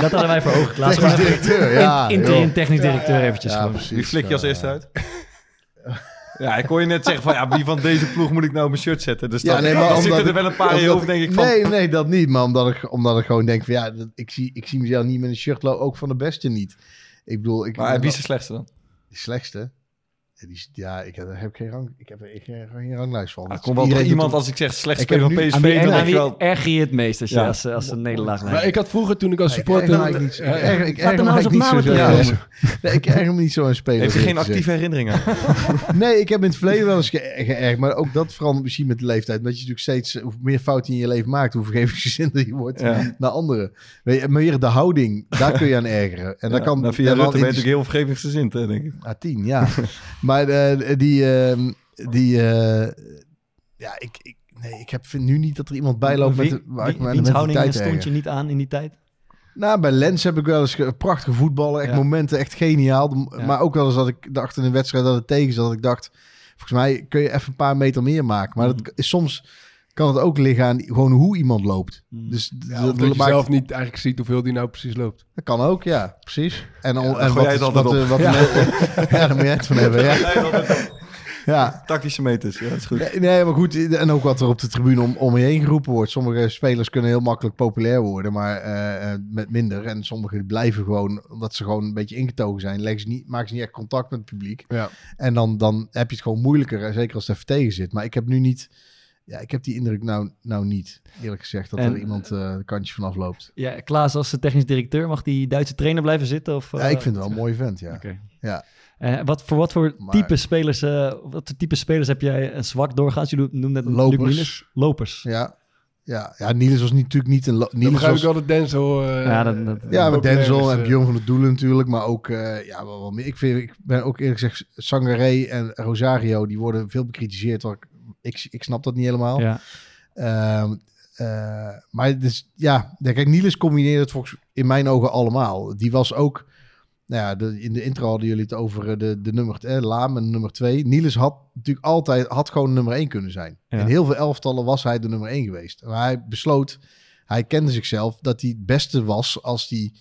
C: dat hadden wij voor ogen. Klaas.
A: Technisch directeur, ja,
C: in- Interim technisch directeur eventjes
A: ja, precies.
E: Wie flik je als
A: Eh,
E: eerste uit? Ja, ik hoor je net zeggen van ja, wie van deze ploeg moet ik nou op mijn shirt zetten? Dus
A: Ja,
E: dan,
A: nee, maar
E: dan zitten er wel een paar in je hoofd, denk ik van...
A: Nee, nee, dat niet. Maar omdat ik, omdat ik gewoon denk van ja, dat, ik, zie, ik zie mezelf niet met een shirt ook van de beste niet. Ik bedoel, ik,
E: Maar wie is de slechtste dan?
A: De slechtste? Ja, die, is- ja, ik heb, heb ik geen, rang, ik heb er geen, geen ranglijst van.
E: Er
A: Dat
E: komt wel iemand als ik zeg slecht speler van
A: nu-
E: PSV,
C: Aan wie,
E: dan
C: aan
E: wel...
C: erger je het meest als, je,
A: Ja.
C: als, als een nederlaag
D: Maar ik had vroeger, toen ik als
A: Ik
D: supporter...
A: niet zo- ik erger-
C: er
A: me
C: nou op
A: eigenlijk niet zo. Nee, ik erger me niet zo aan spelen.
E: Heeft hij geen actieve herinneringen?
A: Nee, ik heb in het verleden wel eens ge- geërgerd. Maar ook dat verandert misschien met de leeftijd. Omdat je natuurlijk steeds, hoe meer fouten in je leven maakt, hoe vergevingsgezinder je wordt
E: Ja.
A: naar anderen. Maar weer de houding, daar kun je aan ergeren. En dan kan
E: nou, via Rutte ben je natuurlijk heel vergevingsgezind, denk ik.
A: A10, ja. maar eh, die, ehm, die eh, ja, ik, ik, nee, ik heb, vind nu niet dat er iemand bijloopt met, de- waar ik
C: houding stond je niet aan in die tijd?
A: Nou, bij Lens heb ik wel eens ge- prachtige voetballen, echt
C: Ja.
A: momenten, echt geniaal.
C: Ja.
A: Maar ook wel eens dat ik dacht in een wedstrijd dat het tegen zat, dat ik dacht, volgens mij kun je even een paar meter meer maken. Maar
C: Mhm.
A: dat is soms kan het ook liggen aan gewoon hoe iemand loopt.
C: Mhm.
A: Dus
D: Ja,
A: dat,
D: je
A: maakt-
D: zelf niet eigenlijk ziet hoeveel die nou precies loopt.
A: dat kan ook, ja, precies. En, al-
E: dan
A: en wat,
E: jij
A: wat, eh, wat
E: Ja.
A: ja, daar moet je het van hebben. Ja. ja.
E: Tactische meters, ja, dat is goed.
A: Nee, nee, maar goed. En ook wat er op de tribune om, om je heen geroepen wordt. Sommige spelers kunnen heel makkelijk populair worden, maar eh, eh, met minder. En sommigen blijven gewoon, omdat ze gewoon een beetje ingetogen zijn, leggen ze niet, maken ze niet echt contact met het publiek.
D: Ja.
A: En dan, dan heb je het gewoon moeilijker, en zeker als het even tegen zit. Maar ik heb nu niet, ja, ik heb die indruk nou, nou niet, eerlijk gezegd, dat
C: En-
A: er iemand eh de kantje vanaf loopt.
C: Ja, Klaas als technisch directeur, mag die Duitse trainer blijven zitten? Of,
A: Ja,
C: eh,
A: ik vind het wel een mooi vent, ja.
C: Oké.
A: Ja.
C: Eh, wat, voor wat voor
A: Maar-
C: type spelers, eh, wat voor type spelers heb jij een zwak doorgaans? Je noemde net
A: Lopers.
C: Lopers.
A: Ja, ja, ja Niels was niet, natuurlijk niet een... Niels
D: begrijp
A: was,
D: ik wel dat Denzel... eh,
C: Ja, dat- dat-
A: Ja, met Denzel en
D: eh.
A: Bjorn van der Doelen natuurlijk. Maar ook, eh, ja, wel, wel meer. Ik, vind, ik ben ook eerlijk gezegd, Sangaré en Rosario, die worden veel bekritiseerd. Want ik, ik, ik snap dat niet helemaal.
C: Ja.
A: Ehm, eh, maar dus, ja, kijk, Niels combineert het volgens in mijn ogen allemaal. Die was ook, nou ja, de, in de intro hadden jullie het over eh, de, de nummer, eh, Laam en nummer twee. Niels had natuurlijk altijd, had gewoon nummer één kunnen zijn.
C: Ja.
A: In heel veel elftallen was hij de nummer één geweest. Maar hij besloot, hij kende zichzelf, dat hij het beste was als hij...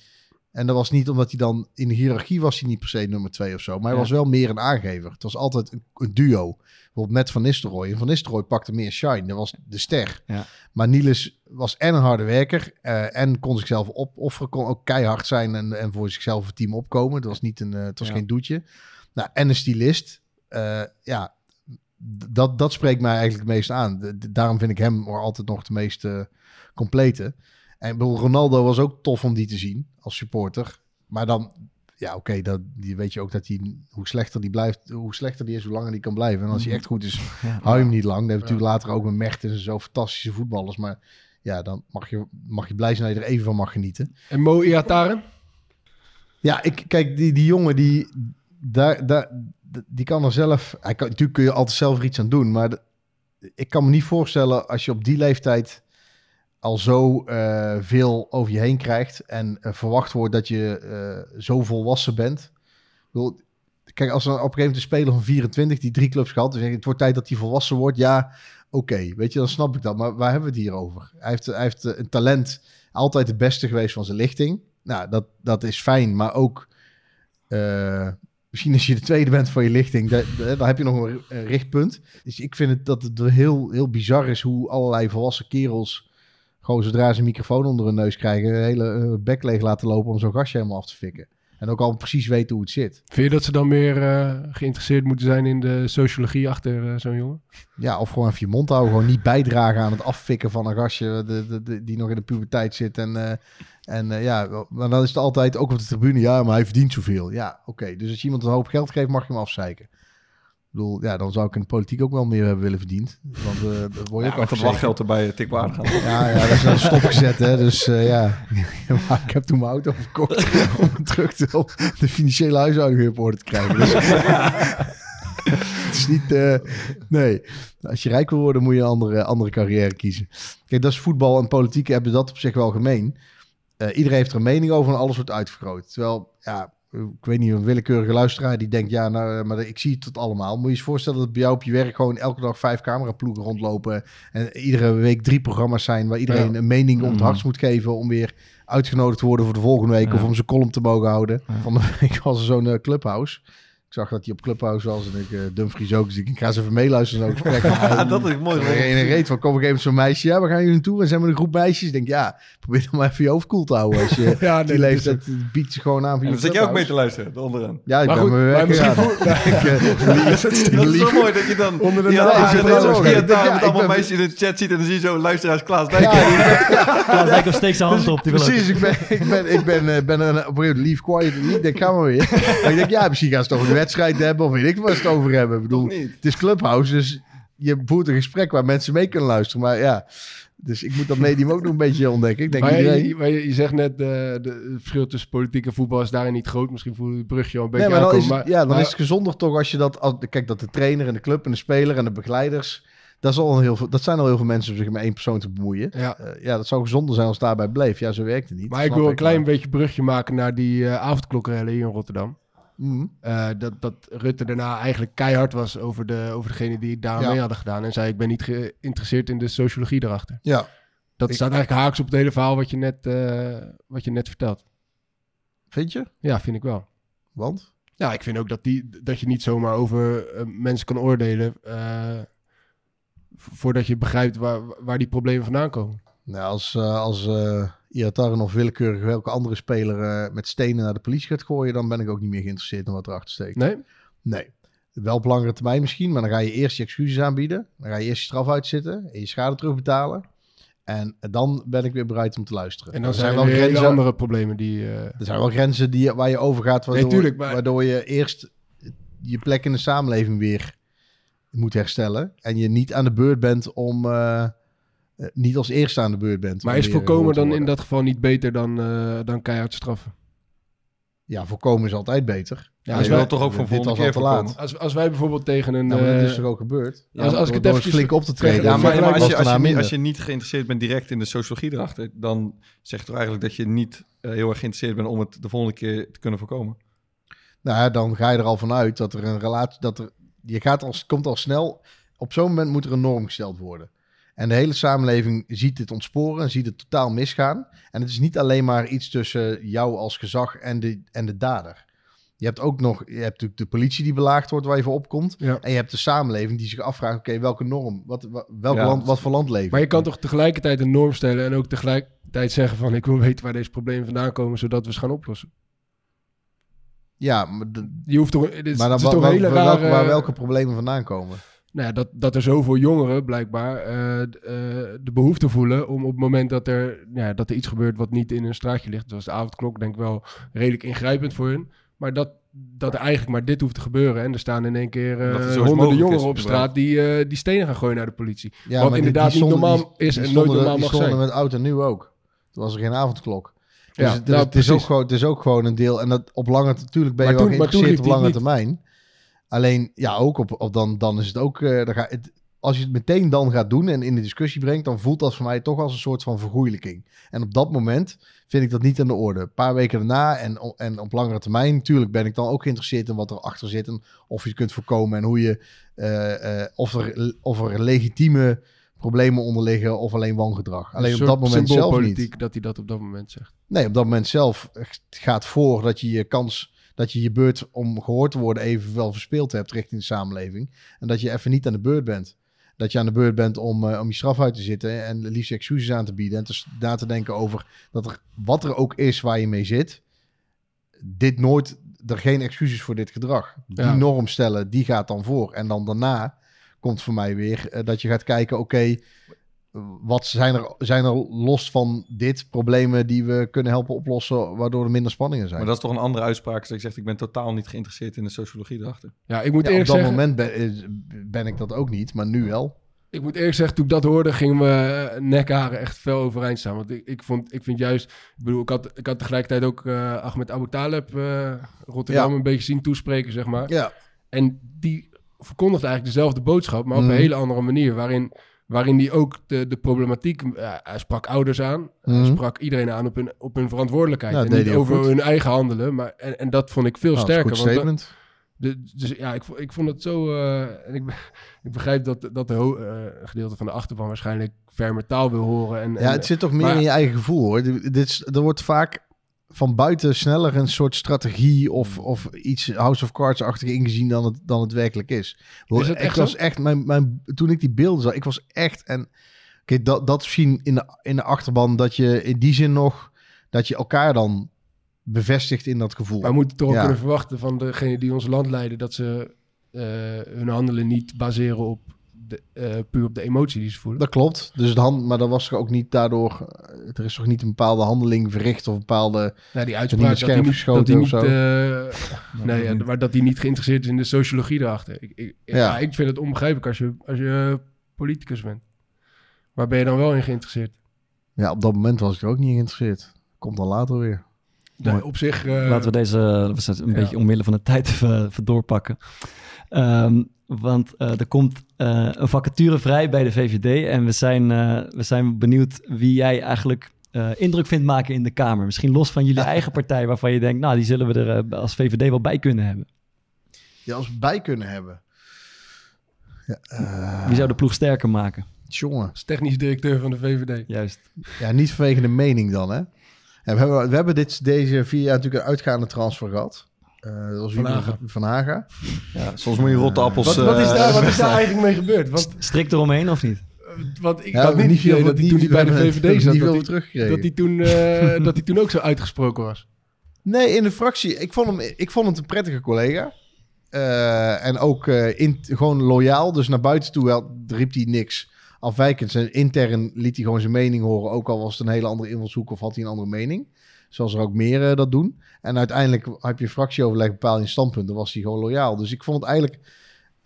A: En dat was niet omdat hij dan in de hiërarchie was hij niet per se nummer twee of zo. Maar hij
C: Ja.
A: was wel meer een aangever. Het was altijd een, een duo. Bijvoorbeeld met Van Nistelrooy. En Van Nistelrooy pakte meer shine. Dat was de ster.
C: Ja.
A: Maar Niels was en een harde werker. eh, en kon zichzelf opofferen. Kon ook keihard zijn en, en voor zichzelf het team opkomen. Dat was niet een, eh, het was
C: Ja.
A: geen doetje. Nou, en een stylist. Eh, ja, dat, dat spreekt mij eigenlijk het meest aan. D- d- daarom vind ik hem altijd nog de meest complete. En Ronaldo was ook tof om die te zien als supporter. Maar dan, ja, oké, dat die weet je ook dat hij, hoe slechter die blijft, hoe slechter die is, hoe langer die kan blijven. En als hij echt goed is, hou je hem niet lang. Dat heb je natuurlijk later ook met Mertens en zo fantastische voetballers. Maar ja, dan mag je, mag je blij zijn dat je er even van mag genieten.
D: En Mo Iataren?
A: Ja, ik, kijk, die, die jongen, die, daar, daar, die kan er zelf... Hij kan, natuurlijk kun je altijd zelf er iets aan doen, maar de- ik kan me niet voorstellen als je op die leeftijd al zo eh, veel over je heen krijgt en eh, verwacht wordt dat je eh, zo volwassen bent. Bedoel, kijk, als er op een gegeven moment een speler van 24 die drie clubs gehad, ik, het wordt tijd dat hij volwassen wordt. Ja, oké, weet je, dan snap ik dat. Maar waar hebben we het hier over? Hij heeft, hij heeft een talent, altijd het beste geweest van zijn lichting. Nou, dat, dat is fijn, maar ook misschien als je de tweede bent van je lichting, da- da- dan heb je nog een, een richtpunt. Dus ik vind het dat het heel, heel bizar is hoe allerlei volwassen kerels gewoon zodra ze een microfoon onder hun neus krijgen, een hele eh, bek leeg laten lopen om zo'n gastje helemaal af te fikken. En ook al precies weten hoe het zit.
D: Vind je dat ze dan meer eh, geïnteresseerd moeten zijn in de sociologie achter eh, zo'n jongen?
A: Ja, of gewoon even je mond houden. Gewoon niet bijdragen aan het affikken van een gastje de, de, de- die nog in de puberteit zit. En, en ja, maar dan is het altijd ook op de tribune. Ja, maar hij verdient zoveel. Ja, oké. Dus als je iemand een hoop geld geeft, mag je hem afzeiken. Bedoel, ja, dan zou ik in de politiek ook wel meer hebben willen verdiend. Want eh dat word je
E: Ja,
A: ook
E: wachtgeld erbij, tik waardig aan.
A: Ja, ja, dat is dan stopgezet, hè. Dus eh, ja, maar ik heb toen mijn auto verkocht om terug te, om de financiële huishouding weer op orde te krijgen. Dus, het is niet, eh, nee. Als je rijk wil worden, moet je een andere, andere carrière kiezen. Kijk, dat is voetbal en politiek hebben dat op zich wel gemeen. Eh, iedereen heeft er een mening over en alles wordt uitvergroot. Terwijl, ja, ik weet niet, een willekeurige luisteraar die denkt, ja, nou, maar ik zie het tot allemaal. Moet je je eens voorstellen dat bij jou op je werk gewoon elke dag vijf cameraploegen rondlopen en iedere week drie programma's zijn waar iedereen
D: Ja.
A: een mening om het
C: Mhm.
A: hardst moet geven om weer uitgenodigd te worden voor de volgende week
C: Ja.
A: of om zijn column te mogen houden. Van de week was er zo'n eh, clubhouse. Ik zag dat hij op Clubhouse was en ik, eh Dumfries ook. Dus ik ga eens even meeluisteren naar zo'n gesprek.
E: Ja, dat is mooi.
A: Er een reet van, kom ik even zo'n meisje. Ja, we gaan jullie naartoe. En zijn we een groep meisjes. Ik denk, ja, probeer dan maar even je hoofd koel te houden. Als je
D: Ja,
A: die
D: nee, dat is
A: leeftijd biedt ze gewoon aan voor
E: En
A: je
E: dan zit jij ook mee te luisteren, onderaan.
A: Ja, ik
D: Maar
A: ben
D: goed,
A: mijn
D: maar
A: werk
D: misschien
A: eh, lief-
E: Dat is zo mooi dat je dan
D: Onder de
E: ja,
D: naam
E: allemaal meisjes in de chat ziet en dan zie je zo luisteraars Klaas Dijk.
C: Klaas Dijk steekt zijn hand op. Die.
A: Precies, ik ben, ik ben, ik ben, eh, ben een, op een gegeven moment leave quiet. En ik denk, ga maar weer. Maar ik denk, ja, misschien gaan ze toch een wedstrijd hebben. Of weet ik wat ze het over hebben. Ik bedoel, het is Clubhouse, dus je voert een gesprek waar mensen mee kunnen luisteren. Maar ja, dus ik moet dat medium ook nog een beetje ontdekken. Ik denk,
D: Maar je,
A: iedereen...
D: je, maar je- je zegt net, eh, de, het verschil tussen politiek en voetbal is daarin niet groot. Misschien voel je het brugje al een beetje
A: Nee, maar dan, is ja, dan
D: maar-
A: is het gezonder toch als je dat... Als, kijk, dat de trainer en de club en de speler en de begeleiders... Dat, is al heel veel, dat zijn al heel veel mensen om zich met één persoon te bemoeien.
D: Ja.
A: Eh, ja, dat zou gezonder zijn als het daarbij bleef. Ja, zo werkt het niet.
D: Maar ik wil een klein
A: maar-
D: beetje brugje maken naar die avondklokkerellen hier in Rotterdam.
A: Mhm.
D: Eh, dat, dat Rutte daarna eigenlijk keihard was over, de, over degene die het daar
A: Ja.
D: mee hadden gedaan. En zei, ik ben niet geïnteresseerd in de sociologie erachter.
A: Ja,
D: Dat
A: Ik-
D: staat eigenlijk haaks op het hele verhaal wat je net, eh, wat je net vertelt.
A: vind je?
D: Ja, vind ik wel.
A: Want?
D: Ja, ik vind ook dat, die, dat je niet zomaar over eh, mensen kan oordelen... vo- voordat je begrijpt waar, waar die problemen vandaan komen.
A: Nou, als, eh als eh Iataren of willekeurig welke andere speler eh, met stenen naar de politie gaat gooien, dan ben ik ook niet meer geïnteresseerd in wat erachter steekt.
D: Nee?
A: Nee. Wel op langere termijn misschien, maar dan ga je eerst je excuses aanbieden. Dan ga je eerst je straf uitzitten en je schade terugbetalen. En dan ben ik weer bereid om te luisteren.
D: En dan
A: er
D: zijn er
A: wel grenzen,
D: andere problemen die...
A: er zijn wel grenzen die, waar je over gaat, waardoor,
D: tuurlijk, maar-
A: waardoor je eerst je plek in de samenleving weer moet herstellen. En je niet aan de beurt bent om... eh, niet als eerste aan de beurt bent.
D: maar is voorkomen dan in dat geval niet beter dan, eh, dan keihard straffen?
A: Ja, voorkomen is altijd beter.
D: Ja, als wij-
E: wil toch ook
A: dit
E: volgende keer
A: laat.
D: Als, als wij bijvoorbeeld tegen een...
A: Nou, maar dat
D: eh,
A: is toch ook gebeurd?
D: als- als ik het eventjes-
A: flink op te treden.
D: Ja,
E: maar, maar als, je, als, je, niet-
A: minder.
E: als je niet geïnteresseerd bent direct in de sociologie erachter, dan zeg je toch eigenlijk dat je niet eh, heel erg geïnteresseerd bent om het de volgende keer te kunnen voorkomen.
A: Nou, ja, dan ga je er al vanuit dat er een relatie, dat er, je gaat al, komt al snel, op zo'n moment moet er een norm gesteld worden. En de hele samenleving ziet dit ontsporen en ziet het totaal misgaan. En het is niet alleen maar iets tussen jou als gezag en de, en de dader. Je hebt ook nog, je hebt natuurlijk de politie die belaagd wordt waar je voor opkomt.
D: Ja.
A: En je hebt de samenleving die zich afvraagt, oké, welke norm, wat, wa- welk
E: Ja.
A: land, wat voor land leven
D: Maar je kan toch tegelijkertijd een norm stellen en ook tegelijkertijd zeggen van ik wil weten waar deze problemen vandaan komen, zodat we ze gaan oplossen.
A: Ja, maar, de-
D: Je hoeft toch, dit
A: maar dan
D: het is toch
A: wa-
D: hele rare...
A: waar welke problemen vandaan komen.
D: Nou ja, dat, dat er zoveel jongeren blijkbaar eh, eh, de behoefte voelen om op het moment dat er, ja, dat er iets gebeurt wat niet in een straatje ligt, zoals de avondklok, denk ik wel redelijk ingrijpend voor hun. Maar dat, dat er eigenlijk maar dit hoeft te gebeuren. En er staan in één keer eh, honderden jongeren
E: is,
D: op straat die, eh, die stenen gaan gooien naar de politie.
A: Ja,
D: wat
A: die-
D: inderdaad
A: die
D: niet normaal
A: die-
D: is en nooit normaal mag zijn.
A: met oud en nieuw ook. Toen was er geen avondklok. Dus
D: Ja,
A: het,
D: nou,
A: het is ook gewoon, het is ook gewoon een deel. En dat op lange natuurlijk ben je
D: Maar
A: wel
D: toen- maar toen
A: geïnteresseerd op lange termijn. Alleen, ja, ook op, op dan, dan is het ook. eh, dan ga, het, als je het meteen dan gaat doen en in de discussie brengt, dan voelt dat voor mij toch als een soort van vergoeilijking. En op dat moment vind ik dat niet aan de orde. Een paar weken daarna en, en op langere termijn, natuurlijk ben ik dan ook geïnteresseerd in wat er achter zit en of je het kunt voorkomen en hoe je, eh, eh, of, er, of er legitieme problemen onder liggen of alleen wangedrag. Alleen
D: Een
A: op dat moment zelf niet.
D: dat hij dat op dat moment zegt.
A: Nee, op dat moment zelf gaat voor dat je je kans, dat je je beurt om gehoord te worden evenveel verspeeld hebt richting de samenleving. En dat je even niet aan de beurt bent. Dat je aan de beurt bent om, eh, om je straf uit te zitten en liefst excuses aan te bieden. En te, na te denken over dat er, wat er ook is waar je mee zit, dit nooit, er geen excuses voor dit gedrag. Die
D: Ja.
A: norm stellen, die gaat dan voor. En dan daarna komt voor mij weer eh, dat je gaat kijken, oké, wat zijn er, zijn er los van dit problemen die we kunnen helpen oplossen, waardoor er minder spanningen zijn?
E: Maar dat is toch een andere uitspraak als ik zeg, ik ben totaal niet geïnteresseerd in de sociologie erachter.
D: Ja, ik moet
A: Ja, op
D: eerlijk
A: dat
D: zeggen...
A: moment ben, ben ik dat ook niet, maar nu wel.
D: Ik moet eerlijk zeggen, toen ik dat hoorde, gingen mijn nekharen echt fel overeind staan. Want ik, ik, vond, ik vind juist... Ik bedoel, ik had, ik had tegelijkertijd ook eh Ahmed Abu Taleb eh, Rotterdam
A: Ja.
D: een beetje zien toespreken, zeg maar.
A: Ja.
D: En die verkondigt eigenlijk dezelfde boodschap, maar op
A: Mhm.
D: een hele andere manier. Waarin, waarin die ook de, de problematiek... ja, hij sprak ouders aan. Hij
A: Mhm.
D: sprak iedereen aan op hun, op hun verantwoordelijkheid.
A: Ja,
D: en
A: deed
D: niet
A: hij
D: over
A: goed.
D: hun eigen handelen. Maar, en, en dat vond ik veel
A: Nou,
D: sterker.
A: statement.
D: de, dus ja, ik, ik vond het zo. eh, en ik, ik begrijp dat, dat de eh, gedeelte van de achterban waarschijnlijk ferme taal wil horen. En,
A: Ja,
D: en,
A: het zit toch meer
D: maar-
A: in je eigen gevoel hoor. Dit er wordt vaak van buiten sneller een soort strategie of, of iets House of Cards-achtig ingezien dan het, dan het werkelijk is.
D: Is het
A: ik
D: echt
A: was
D: zo?
A: echt, mijn, mijn, toen ik die beelden zag, ik was echt en oké, dat, dat misschien in de, in de achterban dat je in die zin nog dat je elkaar dan bevestigt in dat gevoel.
D: Maar we moeten toch ook
A: Ja.
D: kunnen verwachten van degene die ons land leiden dat ze eh, hun handelen niet baseren op de, eh, puur op de emotie die ze voelen.
A: Dat klopt. Dus de hand, maar dat was er ook niet daardoor. eh, Er is toch niet een bepaalde handeling verricht of een bepaalde.
D: Ja, die uitspraak
A: niet
D: dat hij niet, dat hij
A: of
D: niet, eh, nee, ja, maar dat hij niet geïnteresseerd is in de sociologie erachter. Ik, ik, ja.
A: Ja.
D: ik vind het onbegrijpelijk als je, als je politicus bent. Waar ben je dan wel in geïnteresseerd?
A: Ja, op dat moment was ik er ook niet in geïnteresseerd. Komt dan later weer.
D: Nee, op zich... eh,
C: Laten we deze we zijn een
D: ja.
C: beetje omwille van de tijd even, even doorpakken. Ehm, want eh, er komt eh, een vacature vrij bij de VVD. En we zijn, eh, we zijn benieuwd wie jij eigenlijk eh, indruk vindt maken in de Kamer. Misschien los van jullie eigen partij, waarvan je denkt, nou, die zullen we er als VVD wel bij kunnen hebben.
A: Je als bij kunnen hebben. Ja, eh,
C: Wie zou de ploeg sterker maken?
A: jongen.
D: als technisch directeur van de VVD.
C: Juist.
A: Ja, niet vanwege de mening dan, hè? Ja, we hebben, we hebben dit, deze vier jaar natuurlijk een uitgaande transfer gehad. Eh, dat was
D: Van Haga.
A: Van Haga.
E: Ja, soms moet je rotte appels...
D: Wat, wat, is
E: eh,
D: daar, wat is daar eigenlijk mee gebeurd? Want,
C: Strikt eromheen of niet?
D: want ik
A: Ja,
D: had niet
A: veel
D: dat hij toen hij bij de VVD zat, dat hij,
A: teruggekregen.
D: dat hij toen, eh, dat hij toen ook zo uitgesproken was.
A: Nee, in de fractie. Ik vond, hem, ik vond het een prettige collega. Eh, en ook eh, in, gewoon loyaal. Dus naar buiten toe wel, riep hij niks afwijkends. En intern liet hij gewoon zijn mening horen. Ook al was het een hele andere invalshoek of had hij een andere mening. Zoals er ook meer eh, dat doen. En uiteindelijk heb je fractieoverleg bepaald in standpunt. Dan was hij gewoon loyaal. Dus ik vond het eigenlijk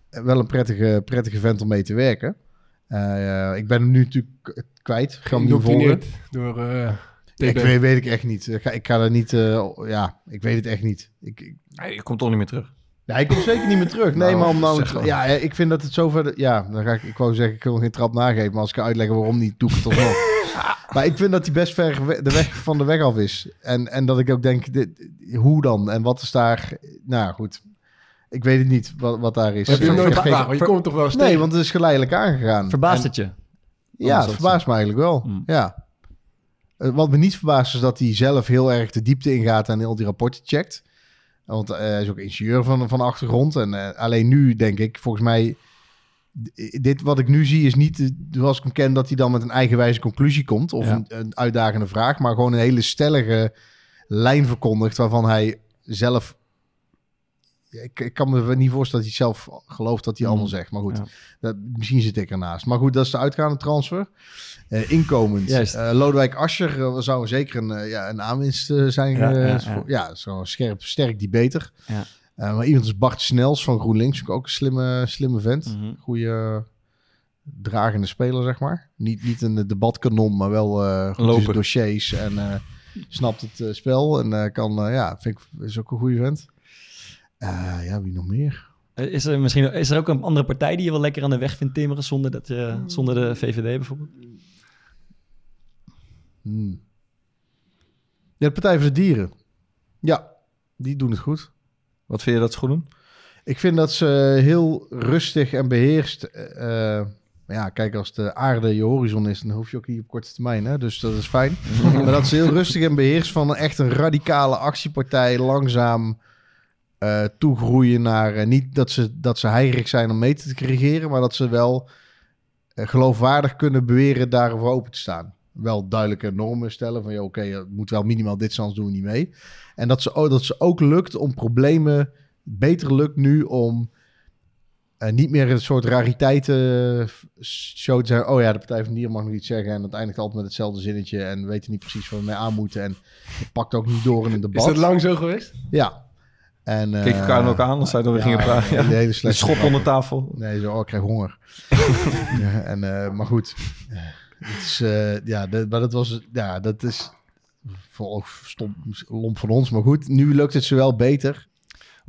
A: wel een prettige, prettige vent om mee te werken. Eh, ik ben hem nu natuurlijk kwijt. Ik ga hem niet volgen.
D: Geïndoctrineerd door eh
A: Ik weet, weet ik echt niet. Ik ga, ik ga er niet... eh, ja, ik weet het echt niet. Ik, ik,
E: Nee, je komt toch niet meer terug.
A: Nee, hij komt zeker niet meer terug. Nee,
E: Nou,
A: maar om nou...
E: zeg gewoon.
A: Ja, ik vind dat het zover... Ja, dan ga ik... Ik wou zeggen, ik wil geen trap nageven. Maar als ik ga uitleggen waarom niet, doe ik het alsnog. maar ik vind dat hij best ver de weg van de weg af is. En, en dat ik ook denk, dit, hoe dan? En wat is daar... Nou goed, ik weet het niet wat, wat daar is.
D: Heb je nooit
A: geen-
D: gevraagd? Want je komt toch wel eens
A: Nee,
D: tegen?
A: want het is geleidelijk aangegaan.
C: Verbaast
A: En-
C: het je?
A: Ja, het verbaast me eigenlijk wel.
C: Mm.
A: Ja. Eh, Wat me niet verbaast is dat hij zelf heel erg de diepte ingaat en al die rapporten checkt. Want eh, hij is ook ingenieur van, van achtergrond. En eh, alleen nu denk ik, volgens mij, dit wat ik nu zie is niet eh, zoals ik hem ken, dat hij dan met een eigenwijze conclusie komt. Of
C: Ja.
A: een, een uitdagende vraag, maar gewoon een hele stellige lijn verkondigt waarvan hij zelf ik, ik kan me niet voorstellen dat hij zelf gelooft dat hij
C: Mm.
A: allemaal zegt. Maar goed,
C: Ja.
A: dat, misschien zit ik ernaast. Maar goed, dat is de uitgaande transfer. Eh, inkomend. Eh, Lodewijk Asscher eh, zou zeker een, ja, een aanwinst zijn.
C: Ja, ja, ja.
A: voor- ja, zo scherp, sterk die beter.
C: Ja.
A: Eh, maar iemand als Bart Snels van GroenLinks, vind ik ook een slimme, slimme vent.
C: Mhm.
A: Goede dragende speler, zeg maar. Niet, niet een debatkanon, maar wel eh goed dossiers en eh, snapt het spel. En eh, kan, eh, ja, vind ik, is ook een goede vent. Eh, ja, wie nog meer?
C: Is er misschien is er ook een andere partij die je wel lekker aan de weg vindt timmeren zonder, dat, je zonder de VVD bijvoorbeeld?
A: Hmm. Ja, de Partij voor de Dieren. Ja, die doen het goed.
E: Wat vind je dat ze goed doen?
A: Ik vind dat ze heel rustig en beheerst. eh, eh, ja, kijk, als de aarde je horizon is, dan hoef je ook niet op korte termijn. Hè? Dus dat is fijn. maar dat ze heel rustig en beheerst van echt een radicale actiepartij langzaam eh, toegroeien naar. niet dat ze, dat ze heigerig zijn om mee te regeren, maar dat ze wel geloofwaardig kunnen beweren daarvoor open te staan. Wel duidelijke normen stellen van, ja, oké, het moet wel minimaal dit, zijn, anders doen we niet mee. En dat ze, ook- dat ze ook lukt om problemen, beter lukt nu om eh, niet meer een soort rariteiten show te zeggen. Oh ja, de Partij van Dieren mag nog iets zeggen en dat eindigt altijd met hetzelfde zinnetje en we weten niet precies wat we mee aan moeten en het pakt ook niet door in een debat.
D: Is dat lang zo geweest?
A: Ja. En,
E: Keek elkaar ook aan als zij door
A: ja,
E: gingen praten. Ja.
A: Hele slechte
E: schop onder tafel.
A: Nee, zo, oh, ik krijg honger. ja, en, eh, maar goed. Eh, ja, dat, maar dat was, ja, dat is voor stom, lomp van ons. Maar goed, nu lukt het ze wel beter.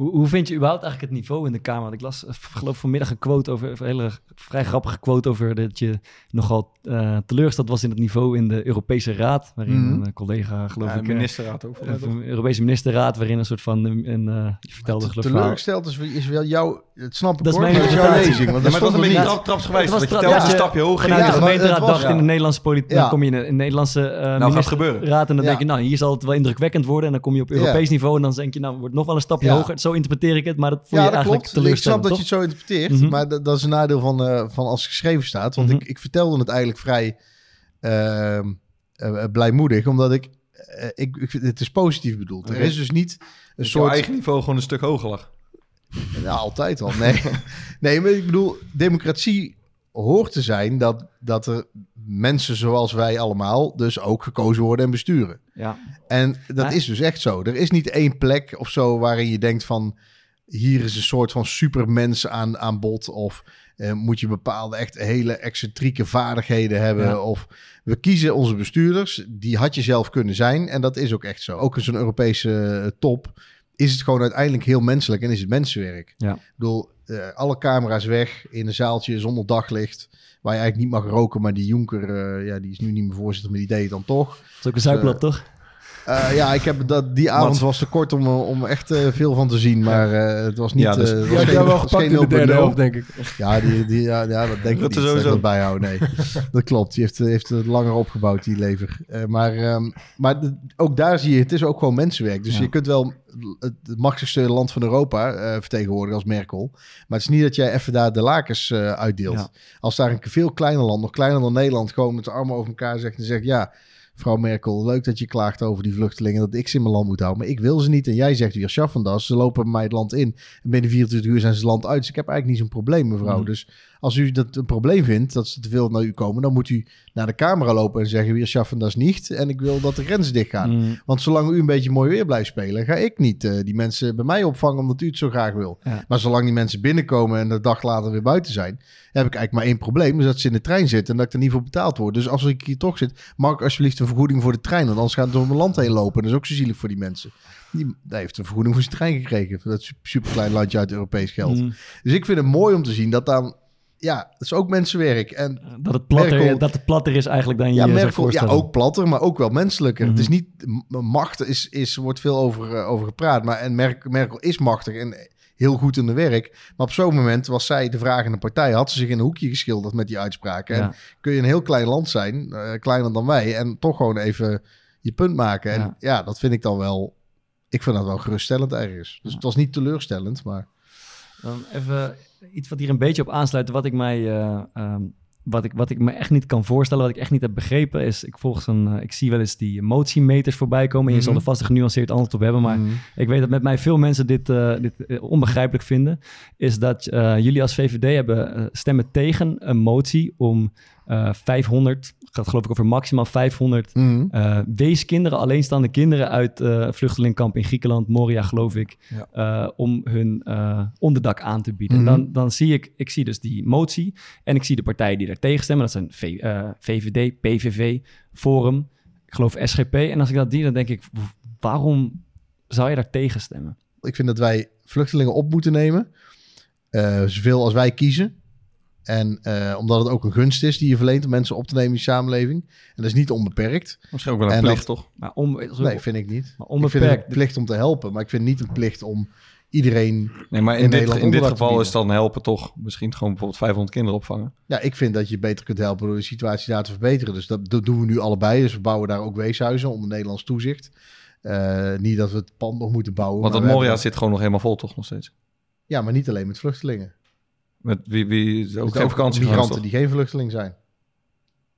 C: Hoe, hoe vind je überhaupt eigenlijk het niveau in de Kamer? Want ik las, eh, geloof vanmiddag een quote over, een hele vrij grappige quote over dat je nogal eh teleurgesteld was in het niveau in de Europese Raad, waarin
A: Mhm.
C: een collega, geloof
E: Ja,
C: ik,
E: de
C: eh,
E: ministerraad ook.
C: de Europese ministerraad, waarin een soort van, een, een, eh, je vertelde geloof ik,
A: Teleurgesteld is, is wel jouw, het snap ik
C: Dat is
A: hoor,
C: mijn
A: is jouw
C: interpretatie.
A: lezing. Want
E: Ja,
A: dat
E: maar het was een beetje
A: niet.
E: trap, trapsgewijs. Dat je
C: ja,
E: een stapje hoger
C: Vanuit
A: Ja,
C: de gemeenteraad dacht in de. Nederlandse politiek, dan kom je in een, in een Nederlandse
E: gaat het
C: ministerraad en dan denk je, nou, hier zal het wel indrukwekkend worden en dan kom je op. Europees niveau en dan denk je, nou, wordt nog wel een stapje hoger. Zo interpreteer ik het, maar dat vond
A: Ja,
C: je
A: dat
C: eigenlijk
A: klopt. Ik snap dat je het zo interpreteert.
C: Mhm.
A: Maar dat, dat is een nadeel van, eh, van als het geschreven staat. Want
C: Mhm.
A: ik, ik vertelde het eigenlijk vrij ehm, eh, blijmoedig. Omdat ik, eh, ik, Het is positief bedoeld. Er is dus niet een
E: Dat
A: soort...
E: eigen niveau gewoon een stuk hoger lag.
A: Ja, altijd al. Nee. nee, maar ik bedoel, democratie hoort te zijn dat, dat er mensen zoals wij allemaal dus ook gekozen worden en besturen.
C: Ja.
A: En dat
C: Maar-
A: is dus echt zo. Er is niet één plek of zo waarin je denkt van... hier is een soort van supermens aan, aan bod... of eh, moet je bepaalde echt hele excentrieke vaardigheden hebben...
C: Ja.
A: of we kiezen onze bestuurders, die had je zelf kunnen zijn... en dat is ook echt zo. Ook in zo'n Europese eh, top is het gewoon uiteindelijk heel menselijk... en is het mensenwerk.
C: Ja.
A: Ik bedoel, eh, alle camera's weg in een zaaltje zonder daglicht... waar je eigenlijk niet mag roken, maar die Jonker... eh, ja, die is nu niet meer voorzitter, maar die deed het dan toch...
C: Dat is ook een zuiplap, toch?
A: Eh, ja, ik heb dat, die avond was te kort om, eh, om echt eh, veel van te zien. Maar het was niet...
E: Ja, dus-
D: had
A: geen-
D: wel gepakt in de derde
A: 0.0.
D: helft, denk ik.
A: Ja, die, die, ja, ja, dat denk ik
E: Dat
A: niet. ik
E: sowieso.
A: dat bijhouden, nee. dat klopt. Die heeft, heeft het langer opgebouwd, die lever. Maar maar, maar de- ook daar zie je, het is ook gewoon mensenwerk. Dus
C: Ja.
A: je kunt wel het, het machtigste land van Europa vertegenwoordigen als Merkel. Maar het is niet dat jij even daar de lakens uitdeelt.
C: Ja.
A: Als daar een veel kleiner land, nog kleiner dan Nederland, gewoon met de armen over elkaar zegt en zegt... ja, mevrouw Merkel, leuk dat je klaagt over die vluchtelingen... dat ik ze in mijn land moet houden, maar ik wil ze niet. En jij zegt weer, Schaffendas, ze lopen bij mij het land in... en binnen 24 uur zijn ze het land uit. Dus ik heb eigenlijk niet zo'n probleem, mevrouw.
C: Mhm.
A: Dus als u dat een probleem vindt, dat ze te veel naar u komen... dan moet u naar de camera lopen en zeggen... weer Schaffendas niet en ik wil dat de grenzen dichtgaan.
C: Mm,
A: Want zolang u een beetje mooi weer blijft spelen, ga ik niet eh, die mensen bij mij opvangen omdat u het zo graag wil.
C: Ja.
A: Maar zolang die mensen binnenkomen en de dag later weer buiten zijn, heb ik eigenlijk maar één probleem. is dat ze in de trein zitten en dat ik er niet voor betaald word. Dus als ik hier toch zit, mag ik alsjeblieft een vergoeding voor de trein. Want anders gaat het door mijn land heen lopen. Dat is ook zo zielig voor die mensen. Die, die heeft een vergoeding voor zijn trein gekregen. Voor dat superklein landje uit Europees geld.
C: mm.
A: Dus ik vind het mooi om te zien dat dan... Ja, dat is ook mensenwerk. En
C: Dat het, platter,
A: Merkel-
C: dat het platter is eigenlijk dan je
A: ja,
C: je zou
A: Merkel, ja, ook platter, maar ook wel menselijker.
C: Mhm.
A: Het is niet m- macht, is, is, wordt veel over, eh, over gepraat. Maar en Merkel, Merkel is machtig en heel goed in de werk. Maar op zo'n moment was zij de vragende partij. Had ze zich in een hoekje geschilderd met die uitspraken.
C: Ja.
A: En kun je een heel klein land zijn, eh, kleiner dan wij, en toch gewoon even je punt maken. En
C: Ja.
A: ja, dat vind ik dan wel. Ik vind dat wel geruststellend ergens. Dus het was niet teleurstellend, maar
C: Dan even iets wat hier een beetje op aansluit, wat ik mij eh, ehm, wat ik, wat ik me echt niet kan voorstellen, wat ik echt niet heb begrepen, is ik volg zo'n, eh, ik zie wel eens die emotiemeters voorbij komen. En je zal
A: Mhm.
C: er vast een genuanceerd antwoord op hebben, maar
A: Mhm.
C: ik weet dat met mij veel mensen dit, eh, dit onbegrijpelijk vinden. Is dat jullie als VVD hebben stemmen tegen een motie om eh 500, gaat geloof ik over maximaal 500
A: Mhm.
C: eh, weeskinderen, alleenstaande kinderen uit eh vluchtelingkamp in Griekenland, Moria geloof ik,
E: Ja.
C: eh, om hun eh, onderdak aan te bieden.
A: Mhm.
C: Dan, dan zie ik, ik zie dus die motie en ik zie de partijen die daar tegen stemmen. Dat zijn V, VVD, PVV, Forum, ik geloof SGP. En als ik dat zie, dan denk ik, waarom zou je daar tegen stemmen?
A: Ik vind dat wij vluchtelingen op moeten nemen. zoveel als wij kiezen. En eh, omdat het ook een gunst is die je verleent om mensen op te nemen in de samenleving. En dat is niet onbeperkt.
E: Misschien ook wel een
A: En
E: plicht,
A: dat-
E: toch?
C: Maar om,
A: Nee, vind ik niet.
C: Maar
A: Ik vind het
C: onbeperkt.
A: een plicht om te helpen. Maar ik vind niet een plicht om iedereen...
E: Nee, maar in,
A: in
E: dit,
A: Nederland
E: in dit geval is dan helpen toch misschien gewoon bijvoorbeeld 500 kinderen opvangen.
A: Ja, ik vind dat je beter kunt helpen door de situatie daar te verbeteren. Dus dat, dat doen we nu allebei. Dus we bouwen daar ook weeshuizen onder Nederlands toezicht. Eh, niet dat we het pand nog moeten bouwen.
E: Want dat Moria
A: hebben-
E: zit gewoon nog helemaal vol, toch nog steeds?
A: Ja, maar niet alleen met vluchtelingen.
E: Met wie, wie ook geen vakantie
A: migranten die geen vluchteling zijn.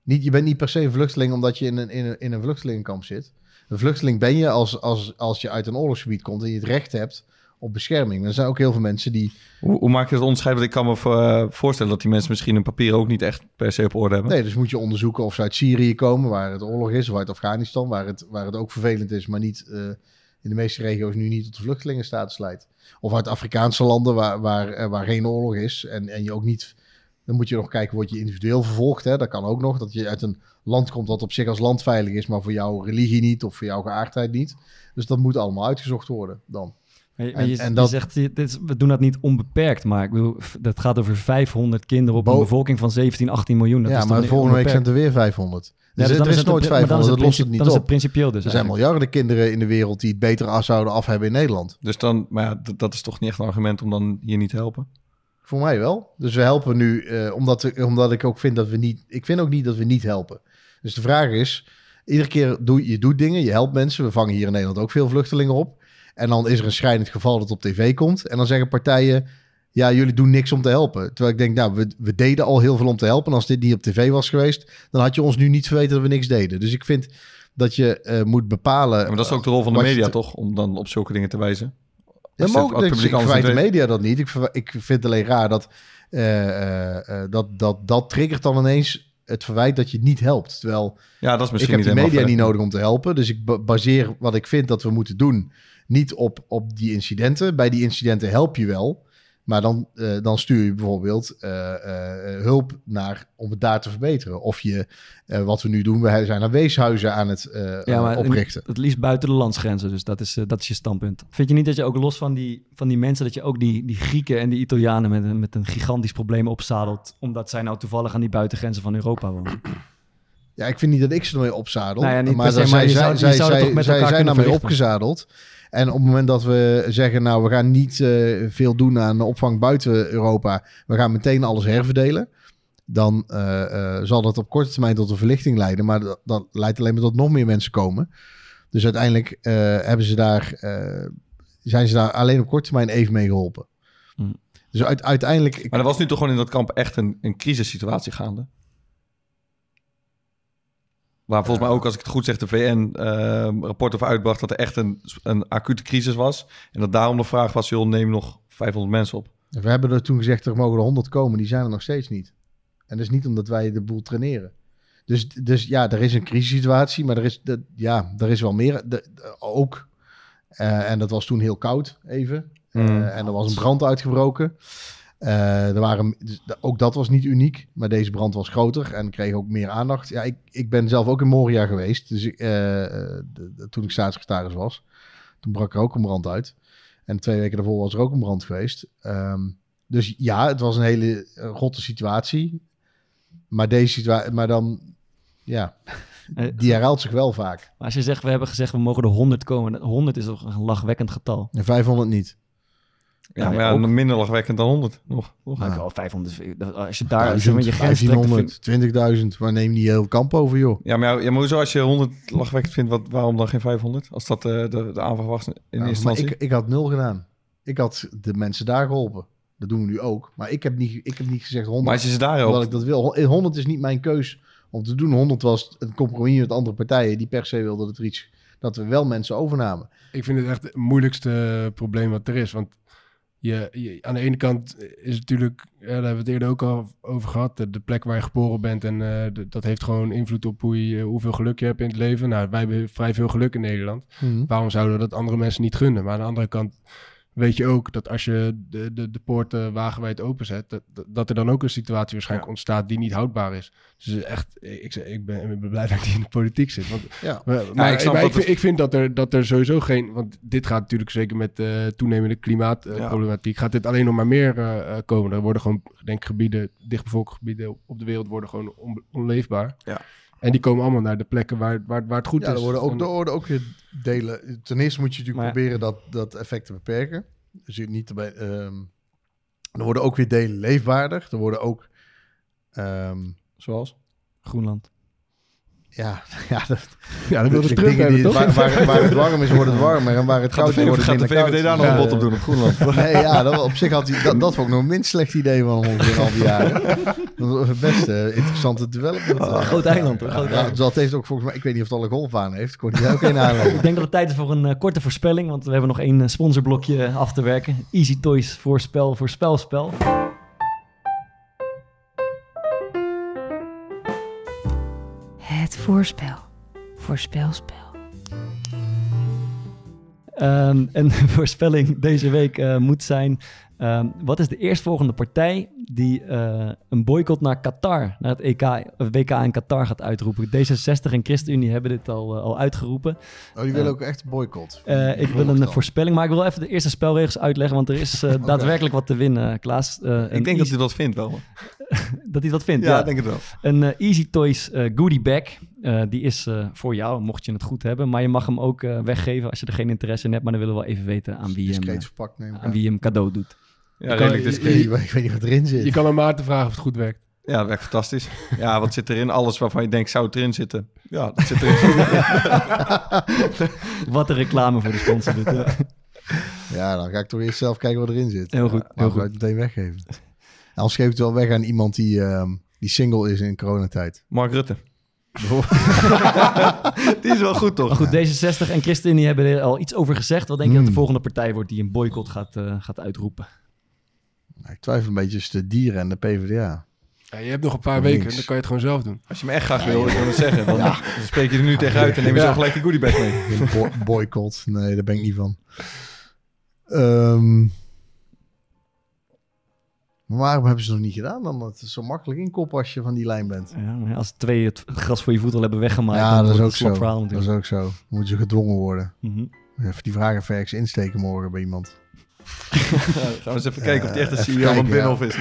A: Niet, je bent niet per se een vluchteling omdat je in een, in een, in een vluchtelingenkamp zit. Een vluchteling ben je als, als, als je uit een oorlogsgebied komt en je het recht hebt op bescherming. Maar er zijn ook heel veel mensen die...
E: Hoe, hoe maak je dat onderscheid? Want ik kan me eh, voorstellen dat die mensen misschien hun papieren ook niet echt per se op orde hebben.
A: Nee, dus moet je onderzoeken of ze uit Syrië komen, waar het oorlog is, of uit Afghanistan, waar het, waar het ook vervelend is, maar niet eh, in de meeste regio's nu niet tot de vluchtelingenstatus leidt. Of uit Afrikaanse landen waar, waar, eh, waar geen oorlog is en, en je ook niet... Dan moet je nog kijken, word je individueel vervolgd? Hè? Dat kan ook nog, dat je uit een land komt dat op zich als land veilig is, maar voor jouw religie niet of voor jouw geaardheid niet. Dus dat moet allemaal uitgezocht worden dan.
C: Maar je,
A: En-
C: je,
A: en
C: je zegt, dit is- we doen dat niet onbeperkt, maar ik bedoel, dat gaat over 500 kinderen op een bevolking van 17, 18 miljoen. Dat
A: ja,
C: is
A: maar volgende week zijn er weer 500. Dus
C: Ja,
A: er
C: dan
A: is
C: het
A: nooit
C: een- maar dan is
A: 500, dat lost het niet
C: Dan is het principieel dus
A: Er zijn
C: eigenlijk.
A: miljarden kinderen in de wereld die het beter af zouden af hebben in Nederland.
E: Dus dan, maar ja, dat is toch niet echt een argument om dan hier niet te helpen?
A: Voor mij wel. Dus we helpen nu, eh, omdat, we- omdat ik ook vind dat we niet... Ik vind ook niet dat we niet helpen. Dus de vraag is, iedere keer doe je doet dingen, je helpt mensen. We vangen hier in Nederland ook veel vluchtelingen op. En dan is er een schrijnend geval dat op tv komt. En dan zeggen partijen, ja, jullie doen niks om te helpen. Terwijl ik denk, nou, we, we deden al heel veel om te helpen. En als dit niet op tv was geweest, dan had je ons nu niet verweten dat we niks deden. Dus ik vind dat je eh, moet bepalen...
E: Ja, maar dat is ook de rol van de media,
A: te-
E: toch? Om dan op zulke dingen te wijzen.
A: Ja, maar ook,
E: wat
A: ik, ik verwijt de media dat niet. Ik, ik vind het alleen raar dat, eh, eh, dat, dat dat triggert dan ineens het verwijt dat je niet helpt. Terwijl
E: Ja, dat is
A: ik
E: misschien
A: heb
E: niet
A: die
E: helemaal
A: media niet nodig om te helpen. Dus ik ba- baseer wat ik vind dat we moeten doen niet op, op die incidenten. Bij die incidenten help je wel. Maar dan, eh, dan stuur je bijvoorbeeld eh, eh, hulp naar om het daar te verbeteren. Of je, wat we nu doen, we zijn aan weeshuizen aan het
C: Ja, maar
A: oprichten.
C: het liefst buiten de landsgrenzen, dus dat is, dat is je standpunt. Vind je niet dat je ook los van die, van die mensen, dat je ook die, die Grieken en die Italianen met, een- met een gigantisch probleem opzadelt, omdat zij nou toevallig aan die buitengrenzen van Europa wonen?
A: Ja, ik vind niet dat ik ze ermee opzadel.
C: Nou ja,
A: maar
C: se,
A: zij,
C: je zou-
A: zij,
C: je
A: zij,
C: zou het
A: zij,
C: toch met
A: zij
C: elkaar
A: zijn daarmee opgezadeld. En op het moment dat we zeggen, nou, we gaan niet eh, veel doen aan de opvang buiten Europa. We gaan meteen alles herverdelen. Dan eh, eh, zal dat op korte termijn tot een verlichting leiden. Maar dat, dat leidt alleen maar tot nog meer mensen komen. Dus uiteindelijk eh, hebben ze daar, eh, zijn ze daar alleen op korte termijn even mee geholpen.
C: Hm.
A: Dus uit, uiteindelijk...
E: Maar er was nu toch gewoon in dat kamp echt een, een crisissituatie gaande? Waar volgens mij ook, als ik het goed zeg, de VN-rapport over uitbracht dat er echt een, een acute crisis was. En dat daarom de vraag was, joh, neem nog 500 mensen op.
A: We hebben er toen gezegd, er mogen er 100 komen. Die zijn er nog steeds niet. En dat is niet omdat wij de boel traineren. Dus, dus ja, er is een crisissituatie, maar er is, dat, ja, er is wel meer. De, de- ook. Eh, en dat was toen heel koud, even. Eh,
E: Mm.
A: en er was een brand uitgebroken. Eh, er waren, dus ook dat was niet uniek, maar deze brand was groter en kreeg ook meer aandacht. Ja, ik, ik ben zelf ook in Moria geweest, dus eh, eh, de- de- toen ik staatssecretaris was. Toen brak er ook een brand uit. En twee weken daarvoor was er ook een brand geweest. Ehm, dus ja, het was een hele rotte situatie. Maar deze situatie, maar dan, ja, die herhaalt zich wel vaak.
C: Maar als je zegt, we hebben gezegd, we mogen er 100 komen. 100 is toch een lachwekkend getal.
A: En 500 niet.
E: Ja,
C: Ja,
E: maar ja,
C: ook.
E: minder lachwekkend dan 100 nog.
C: Maar
A: Ja.
C: ik wel 500, als je daar als je met
A: 1000,
C: je grens trekt, dan vind-
A: 1500, 20.000. Waar neem je die heel kamp over, joh?
E: Ja, maar, ja, ja, maar hoezo als je 100 lachwekkend vindt, wat, waarom dan geen 500? Als dat eh, de, de aanvraag was in
A: Ja,
E: eerste instantie.
A: ik, ik had nul gedaan. Ik had de mensen daar geholpen. Dat doen we nu ook. Maar ik heb niet, ik heb niet gezegd 100.
E: Maar als je ze daar ook...
A: ik dat wil. 100 is niet mijn keus om te doen. 100 was een compromis met andere partijen die per se wilden dat er iets dat we wel mensen overnamen.
D: Ik vind het echt het moeilijkste probleem wat er is. Want je, je- aan de ene kant is het natuurlijk, ja, daar hebben we het eerder ook al over gehad, de, de plek waar je geboren bent. En eh, dat heeft gewoon invloed op hoe je, hoeveel geluk je hebt in het leven. Nou, wij hebben vrij veel geluk in Nederland.
A: Mhm.
D: Waarom zouden we dat andere mensen niet gunnen? Maar aan de andere kant weet je ook dat als je de, de, de poorten wagenwijd openzet, dat, dat- er dan ook een situatie waarschijnlijk ontstaat die niet houdbaar is. Dus echt, ik, ik, ben, ik ben blij dat ik niet in de politiek zit. Want,
A: Ja.
D: maar,
E: ik
D: maar
E: dat
D: ik, vind,
E: het-
D: ik vind dat er, dat er sowieso geen, want dit gaat natuurlijk zeker met eh toenemende klimaatproblematiek, gaat dit alleen nog maar meer eh, komen. Er worden gewoon, denk ik, gebieden, dichtbevolkte gebieden op- op de wereld worden gewoon on- onleefbaar.
E: Ja.
D: En die komen allemaal naar de plekken waar, waar, waar het goed
A: Ja,
D: is.
A: er worden, ook,
D: En-
A: er worden ook weer delen. Ten eerste moet je natuurlijk
C: Maar-
A: proberen dat, dat effect te beperken. Dus je niet erbij, ehm, er worden ook weer delen leefbaarder. Er worden ook... ehm,
C: Zoals? Groenland.
A: Ja, ja, dat,
D: ja, dat wil
A: de
D: je terug
A: dingen
D: hebben,
A: die-
D: toch?
A: Waar, waar, waar het warm is, wordt het warmer. En waar het koud is,
E: VVD,
A: wordt het
E: gaat de
A: minder
E: VVD
A: koud.
E: daar nog een
A: Ja,
E: bot op doen op Groenland?
A: Nee, ja, dat, op zich had hij... Dat, dat vond ik nog een minst slecht idee van hem ongeveer al die jaren. Dat was het beste interessante development.
C: Oh, groot eiland, hoor, groot
A: Ja,
C: eiland.
A: dat heeft ook volgens mij... Ik weet niet of het al een golfbaan heeft. Ik kon die ook aanleggen.
C: Ik denk dat het tijd is voor een eh, korte voorspelling, want we hebben nog één eh, sponsorblokje af te werken. Easy Toys voorspel, voorspelspel.
K: Het voorspel. Voorspelspel.
C: Ehm, en de voorspelling deze week eh, moet zijn: ehm, wat is de eerstvolgende partij die eh, een boycott naar Qatar, naar het EK, of WK in Qatar gaat uitroepen? D66 en ChristenUnie hebben dit al, eh, al uitgeroepen.
A: Oh, die willen
C: Eh,
A: ook echt boycott.
C: Eh, ik wil een voorspelling, maar ik wil even de eerste spelregels uitleggen, want er is eh, daadwerkelijk wat te winnen, Klaas. Eh,
E: Ik denk dat hij dat vindt wel.
C: dat hij dat vindt.
E: Ja,
C: Ja,
E: ik denk het wel.
C: Een Easy Toys eh, goodie bag. Eh, die is eh, voor jou, mocht je het goed hebben. Maar je mag hem ook eh, weggeven als je er geen interesse in hebt. Maar dan willen we wel even weten aan wie, je hem, aan. wie je hem cadeau doet.
E: Ja,
D: kan-
E: redelijk
A: Ik
E: discreet.
A: weet, niet- ik weet niet wat erin zit.
D: Je kan aan Maarten vragen of het goed werkt.
E: Ja, dat werkt fantastisch. Ja, wat zit erin? Alles waarvan je denkt, zou het erin zitten? Ja, dat zit erin.
C: Wat een reclame voor de sponsor. dit.
A: Ja, dan ga ik toch eerst zelf kijken wat erin zit.
C: Heel goed,
A: Ja,
C: heel
A: laten we het meteen weggeven. Anders geef ik het wel weg aan iemand die, ehm, die single is in coronatijd.
E: Mark Rutte. Die is wel goed, toch?
C: Maar goed, D66 en ChristenUnie hebben er al iets over gezegd. Wat denk je dat de
A: Hmm.
C: volgende partij wordt die een boycott gaat, eh, gaat uitroepen?
A: Nou, ik twijfel een beetje tussen de dieren en de PvdA.
D: Ja, je hebt nog een paar
A: Links.
D: weken, dan kan je het gewoon zelf doen.
E: Als je me echt graag wil, ik wil het zeggen, dan, dan spreek je er nu tegen uit en neem je
D: Ja.
E: zo gelijk die goodiebag mee.
A: Bo- boycott. Nee, daar ben ik niet van. Ehm, maar waarom hebben ze het nog niet gedaan dan? Dat is zo makkelijk inkoppen als je van die lijn bent.
C: Ja, maar als twee het gras voor je voet al hebben weggemaakt,
A: ja,
C: dan
A: dat is ook
C: het
A: zo.
C: verhaal
A: Dat is ook zo. Dan moet je gedwongen worden.
C: Mhm.
A: Even die vragen verks insteken morgen bij iemand.
E: Gaan we eens even kijken of die echt een
A: Eh,
E: CEO van
A: kijken,
E: Binnenhof
A: ja.
E: is.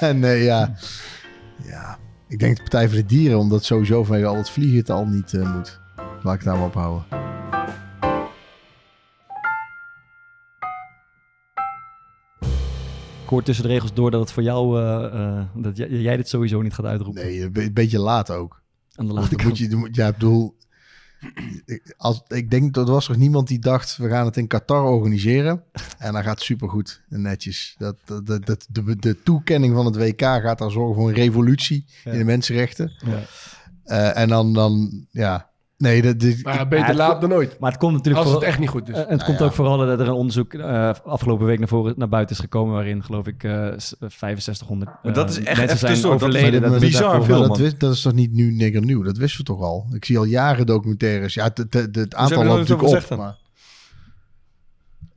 E: Nee.
A: nee, ja. Ja, ik denk de Partij voor de Dieren, omdat sowieso vanwege al het vliegen het al niet eh, moet. Laat ik het daar maar op houden.
C: Ik hoor tussen de regels door dat het voor jou, eh, eh, dat jij, jij dit sowieso niet gaat uitroepen.
A: Nee, een be- een beetje laat ook.
C: Aan de late
A: moet je, ja, ik bedoel... ik- Als, ik denk, dat er was toch niemand die dacht, we gaan het in Qatar organiseren. En dan gaat supergoed en netjes. Dat, dat, dat, dat- de, de toekenning van het WK gaat daar zorgen voor een revolutie in de mensenrechten.
C: Ja.
A: Eh, en dan, dan, ja... Nee, dat, dit,
D: Maar beter
C: Ja,
D: laat dan nooit.
C: Maar het komt natuurlijk
D: Als het
C: vooral-
D: echt niet goed is.
C: Eh, het
A: Nou
C: komt
A: ja.
C: ook vooral dat er een onderzoek eh, afgelopen week naar, voren, naar buiten is gekomen... waarin, geloof ik, eh, s- 6500
E: Maar dat is echt
C: mensen zijn
E: is
C: overleden.
E: een
C: Dat is
E: bizar veel,
A: dat, wist- dat is toch niet nu nigger nieuw? Dat wisten we toch al? Ik zie al jaren documentaires. Ja, het, het, het, het aantal loopt natuurlijk op. Maar...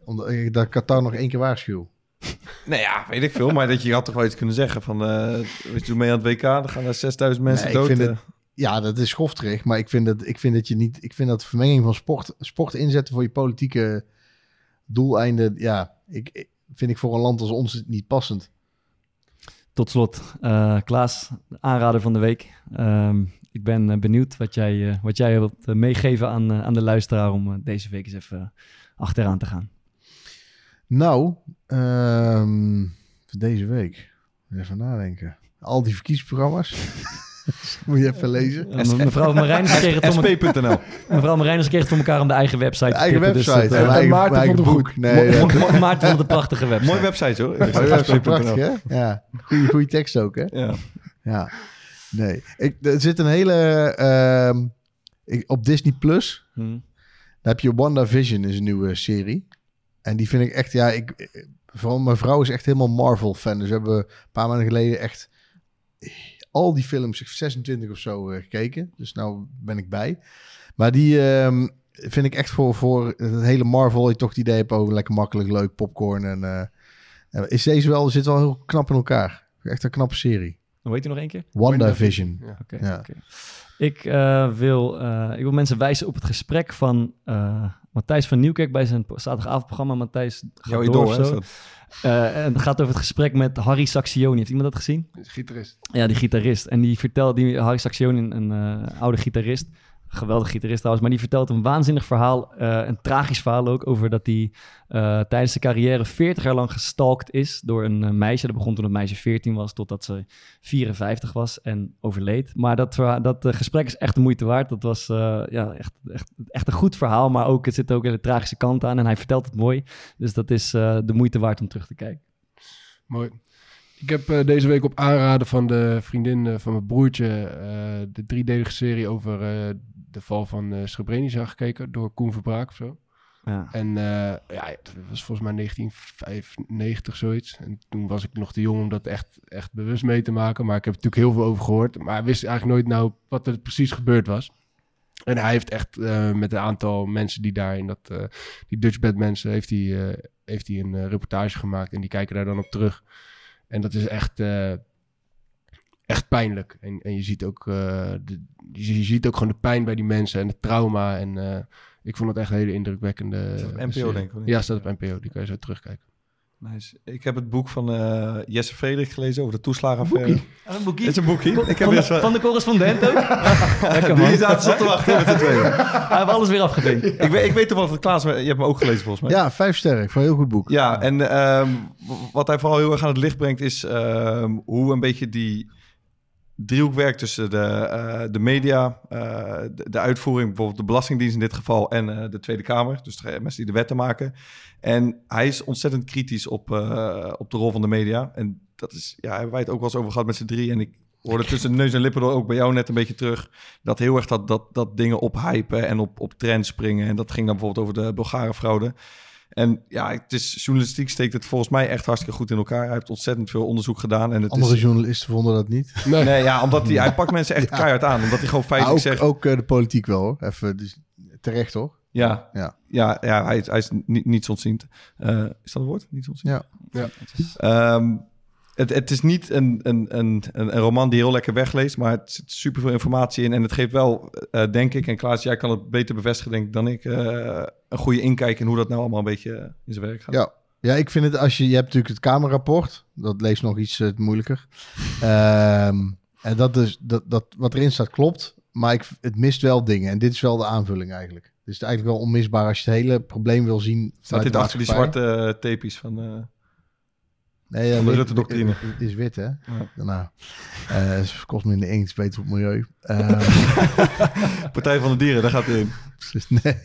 A: Omdat ik dat Qatar nog één keer waarschuw.
E: Nee, ja, weet ik veel. Maar dat je had toch wel iets kunnen zeggen van... eh weet je, mee aan het WK, dan gaan er 6000 mensen
A: Nee, ik
E: dood.
A: vind het- Ja, dat is schofterig. Maar ik vind dat, ik vind dat je niet. Ik vind dat vermenging van sport, sport inzetten voor je politieke doeleinden. Ja, ik, ik- vind ik voor een land als ons niet passend.
C: Tot slot, eh, Klaas, aanrader van de week. Ehm, ik ben eh, benieuwd wat jij, eh, wat jij wilt meegeven aan, aan de luisteraar... om deze week eens even achteraan te gaan.
A: Nou, voor deze week. Even nadenken. Al die verkiezingsprogramma's. Moet je even lezen.
C: Ja, mevrouw Marijnissen kreeg het om
E: sp.nl.
C: Mevrouw Marijnissen kreeg het voor elkaar om de eigen website te
A: Eigen
C: tippen, dus
A: website.
C: dat, eh,
A: eigen,
D: Maarten
A: eigen
D: vond
A: boek.
D: goed.
A: Nee, ja.
C: Maarten vond het een prachtige website.
E: Mooie website hoor.
A: Website, prachtig, hè? Ja. Goeie, goeie tekst ook, hè?
E: Ja.
A: Ja. Nee. Ik, er zit een hele... ehm, ik, op Disney Plus...
C: Hm.
A: Daar heb je WandaVision, is een nieuwe serie. En die vind ik echt, ja, ik, vooral mijn vrouw is echt helemaal Marvel-fan. Dus we hebben een paar maanden geleden echt al die films, 26 of zo, eh, gekeken. Dus nou ben ik bij. Maar die ehm, vind ik echt voor, voor het hele Marvel, je toch het idee hebt over lekker makkelijk, leuk, popcorn. En eh, en is deze wel, zit wel heel knap in elkaar. Echt een knappe serie.
C: Hoe heet u nog één keer?
A: WandaVision.
D: Ja.
C: Oké. Ik, eh, wil, eh, ik wil mensen wijzen op het gesprek van eh, Matthijs van Nieuwkerk bij zijn zaterdagavondprogramma. Matthijs gaat
E: Jouw
C: door
E: dat?
C: Eh, en het gaat over het gesprek met Harry Saxioni. Heeft iemand dat gezien?
D: Gitarist.
C: Ja, die gitarist. En die vertelt, die Harry Saxioni, een eh, oude gitarist, geweldig gitarist trouwens, maar die vertelt een waanzinnig verhaal, eh, een tragisch verhaal ook, over dat hij eh, tijdens zijn carrière 40 jaar lang gestalkt is door een eh, meisje. Dat begon toen het meisje 14 was, totdat ze 54 was en overleed. Maar dat, dat gesprek is echt de moeite waard. Dat was ja, echt, echt, echt een goed verhaal, maar ook, het zit ook een hele tragische kant aan en hij vertelt het mooi. Dus dat is de moeite waard om terug te kijken.
D: Mooi. Ik heb deze week op aanraden van de vriendin van mijn broertje eh, de driedelige serie over de val van eh Srebrenica gekeken door Koen Verbraak of zo.
C: Ja.
D: En eh, ja, het was volgens mij 1995 zoiets. En toen was ik nog te jong om dat echt, echt bewust mee te maken. Maar ik heb er natuurlijk heel veel over gehoord. Maar wist eigenlijk nooit nou wat er precies gebeurd was. En hij heeft echt eh, met een aantal mensen die daar in dat, eh, die Dutchbed mensen, heeft hij, heeft hij een reportage gemaakt. En die kijken daar dan op terug. En dat is echt, echt pijnlijk. En, en je, ziet ook, eh, de, je, je ziet ook gewoon de pijn bij die mensen en het trauma. En eh, ik vond het echt een hele indrukwekkende.
E: Staat op NPO,
D: serie.
E: denk ik?
D: Ja, staat op NPO. Die kan je zo terugkijken.
E: Nice. Ik heb het boek van eh, Jesse Frederik gelezen over de toeslagenaffaire.
C: Een boekie?
E: Het is een boekje. Ik heb
C: van, de,
E: wel-
C: van de correspondent ook? Lekker man.
E: Die zaten zo te wachten met de tweede.
C: Hij heeft alles weer afgevinkt.
E: Ik weet, ik weet toch wat Klaas, je hebt hem ook gelezen volgens mij.
A: Ja, vijf sterren. Ik vond een heel goed boek.
E: Ja, en ehm, wat hij vooral heel erg aan het licht brengt is ehm, hoe een beetje die driehoek werkt tussen de, eh, de media, eh, de, de uitvoering, bijvoorbeeld de Belastingdienst in dit geval en eh, de Tweede Kamer, dus de mensen die de wetten maken. En hij is ontzettend kritisch op, op de rol van de media. En dat is, ja, hebben wij het ook wel eens over gehad met z'n drie. En ik hoorde tussen neus en lippen door ook bij jou net een beetje terug. Dat heel erg dat, dat, dat dingen ophypen en op, op trends springen. En dat ging dan bijvoorbeeld over de Bulgare fraude. En ja, het is, journalistiek steekt het volgens mij echt hartstikke goed in elkaar. Hij heeft ontzettend veel onderzoek gedaan. En het
A: Andere
E: is,
A: journalisten vonden dat niet.
E: nee. ja, omdat hij, hij pakt mensen echt keihard aan. Omdat hij gewoon feitelijk
A: ook,
E: zegt...
A: ook eh, de politiek wel, hoor. Even dus, terecht, hoor.
E: Ja,
A: Ja.
E: ja. ja, hij, is- hij is niet, niets ontziend. Eh, is dat een woord? Niets ontziend?
A: Ja.
D: Ja.
E: Ehm, het, het is niet een, een, een, een een roman die heel lekker wegleest, maar het zit super veel informatie in. En het geeft wel, eh, denk ik, en Klaas, jij kan het beter bevestigen denk ik, dan ik, eh, een goede inkijk in hoe dat nou allemaal een beetje in zijn werk gaat.
A: Ja. Ja, ik vind het als je... Je hebt natuurlijk het Kamerrapport. Dat leest nog iets eh, moeilijker. Ehm, en dat is... Dat, dat, wat erin staat klopt. Maar ik, het mist wel dingen. En dit is wel de aanvulling eigenlijk. Het is eigenlijk wel onmisbaar als je het hele probleem wil zien.
E: Staat dit achter die zwarte uh, tapejes van... eh,
A: Nee, ja,
E: van de.
A: Het is wit, hè?
E: Ja.
A: Nou, eh, het kost minder inkt, is beter voor het milieu. Ehm,
E: Partij van de Dieren, daar gaat hij in.
A: precies, nee.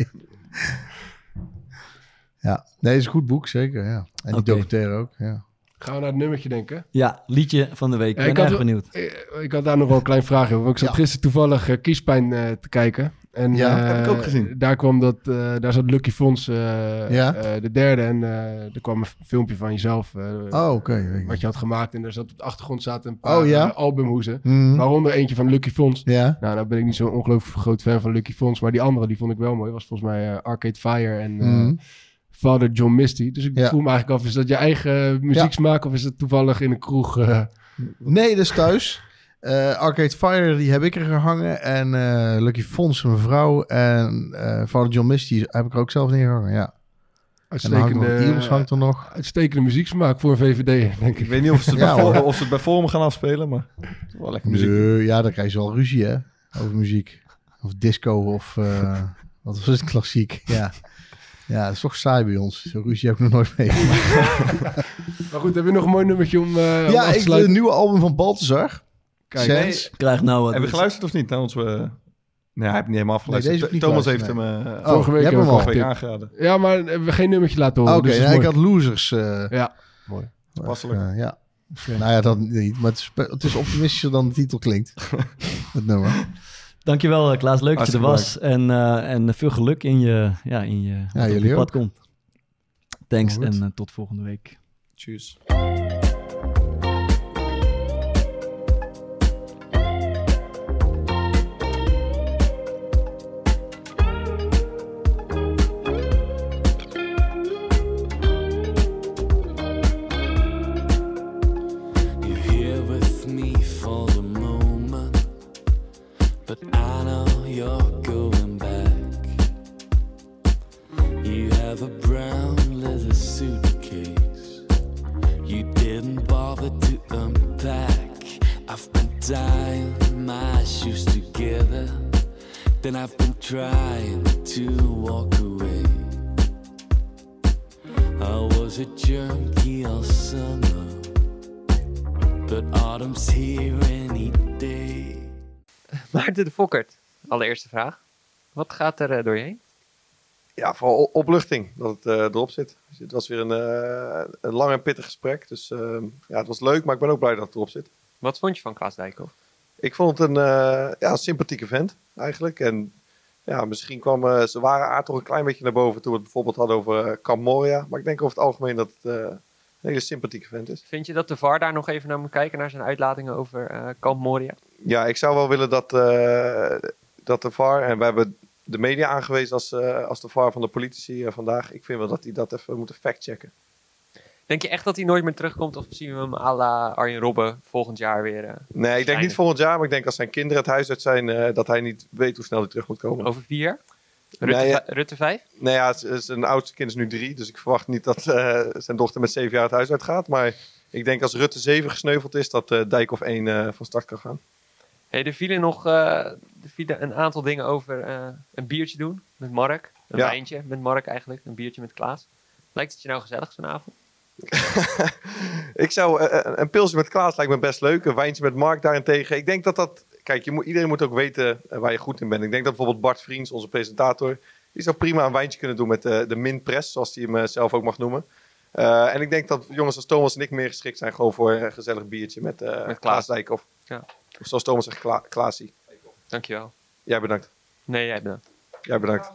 A: Ja, nee, het is een goed boek, zeker, ja. En die
C: Oké.
A: documentaire ook, ja.
D: Gaan we naar het nummertje denken?
C: Ja, liedje van de week. Ik ben
D: ik
C: erg
D: had-
C: benieuwd.
D: Ik, ik had daar nog wel een klein vraagje over. Ik zat
A: Ja.
D: gisteren toevallig eh, Kiespijn eh, te kijken. En,
A: Ja,
D: eh,
E: heb ik ook gezien.
D: Daar kwam dat, eh, daar zat Lucky Fons, eh,
A: Ja?
D: eh, de derde. En eh, er kwam een filmpje van jezelf. eh,
A: Oh, ik.
D: Wat je had gemaakt. En er zat op de achtergrond zaten een paar
A: Oh, ja?
D: eh, albumhoezen.
A: Mhm.
D: Waaronder eentje van Lucky Fons.
A: Ja,
D: Nou, nou ben ik niet zo'n ongelooflijk groot fan van Lucky Fons. Maar die andere, die vond ik wel mooi. Was volgens mij eh, Arcade Fire en eh,
A: Mhm.
D: Father John Misty. Dus ik
A: Ja.
D: voel me eigenlijk af, is dat je eigen muzieksmaak of is het toevallig in een kroeg? eh,
A: nee, dat is thuis. Eh, Arcade Fire, die heb ik er gehangen. En eh, Lucky Fons, mijn vrouw. En eh Father John Misty heb ik er ook zelf neergehangen, ja. En dan hangt er nog
D: uitstekende,
A: Eels hangt er nog.
D: uitstekende muzieksmaak voor een VVD, denk
E: Ik
D: ik.
E: weet niet of ze het,
A: Ja,
E: bij. Forum, of ze het bij Forum gaan afspelen, maar het is wel lekker muziek.
A: Nee, ja, dan krijg je wel ruzie, hè? Over muziek. Of disco of... eh, wat was het? Klassiek, ja. Ja, dat is toch saai bij ons. Zo'n ruzie heb ik nog nooit meegemaakt.
D: Maar goed, heb je nog een mooi nummertje om, eh om
A: ja,
D: af te
A: ik, de
D: sluiten?
A: nieuwe album van Balthazar.
D: Kijk,
A: Sens.
C: Krijg nou wat.
L: Heb je geluisterd of niet naar ons? eh, Nee, hij heeft niet helemaal afgeluisterd.
A: niet
L: Thomas heeft hem eh,
A: Oh,
D: Vorige week
A: hem
L: vorige week aangeraden.
D: Ja, maar we hebben geen nummertje laten horen.
A: Oké,
D: dus dat
A: ja,
D: is
A: ik had losers. eh,
D: Ja, mooi.
L: Toepasselijk.
A: eh, ja. Nou ja, dat niet. Maar het is, het is optimistischer dan de titel klinkt. het nummer.
C: Dankjewel, eh, Klaas. Leuk dat je er was. En, eh, en veel geluk in je, ja, in je, je pad
A: ook.
C: komt. Thanks
A: Goed.
C: en eh, tot volgende week.
L: Tjus.
M: Fokkert, allereerste vraag. Wat gaat er eh, door je heen?
E: Ja, vooral opluchting dat het eh, erop zit. Dus het was weer een, eh, een lang en pittig gesprek. Dus ehm, ja, het was leuk, maar ik ben ook blij dat het erop zit.
M: Wat vond je van Klaas Dijkhoff?
E: Ik vond het een, ja, sympathieke vent eigenlijk. En ja, misschien kwam eh, zijn ware aard toch een klein beetje naar boven toen we het bijvoorbeeld hadden over eh, Camp Moria. Maar ik denk over het algemeen dat het hele sympathieke vent is.
M: Vind je dat de VAR daar nog even naar moet kijken, naar zijn uitlatingen over eh Kamp Moria?
E: Ja, ik zou wel willen dat, eh, dat de VAR, en we hebben de media aangewezen als, eh, als de VAR van de politici vandaag. Ik vind wel dat die dat even moeten factchecken.
M: Denk je echt dat hij nooit meer terugkomt of zien we hem à la Arjen Robben volgend jaar weer? eh,
E: Nee, ik denk niet volgend jaar, maar ik denk als zijn kinderen het huis uit zijn, dat hij niet weet hoe snel hij terug moet komen.
M: Over vier jaar? Rutte,
E: Nee, ja.
M: vij- Rutte 5?
E: Nee, ja, z- zijn oudste kind is nu drie, dus ik verwacht niet dat eh, zijn dochter met zeven jaar het huis uitgaat. Maar ik denk als Rutte 7 gesneuveld is, dat eh Dijkhoff 1 eh, van start kan gaan.
M: Hey, er vielen nog eh, er vielen een aantal dingen over eh, een biertje doen met Mark. Een
E: Ja.
M: wijntje met Mark eigenlijk, een biertje met Klaas. Lijkt het je nou gezellig zo'n avond?
E: Ik zou, een pilsje met Klaas lijkt me best leuk. Een wijntje met Mark daarentegen. Ik denk dat dat, kijk, je moet, iedereen moet ook weten eh, waar je goed in bent. Ik denk dat bijvoorbeeld Bart Vriends, onze presentator, die zou prima een wijntje kunnen doen met eh, de min press, zoals hij hem eh, zelf ook mag noemen. En ik denk dat jongens als Thomas en ik meer geschikt zijn gewoon voor een gezellig biertje met, eh
M: Met Klaas.
E: Dijkhoff.
M: Ja.
E: Of zoals Thomas zegt, Kla Klaasie.
M: Dankjewel.
E: Jij bedankt.
M: Nee, jij bedankt.
E: Jij bedankt.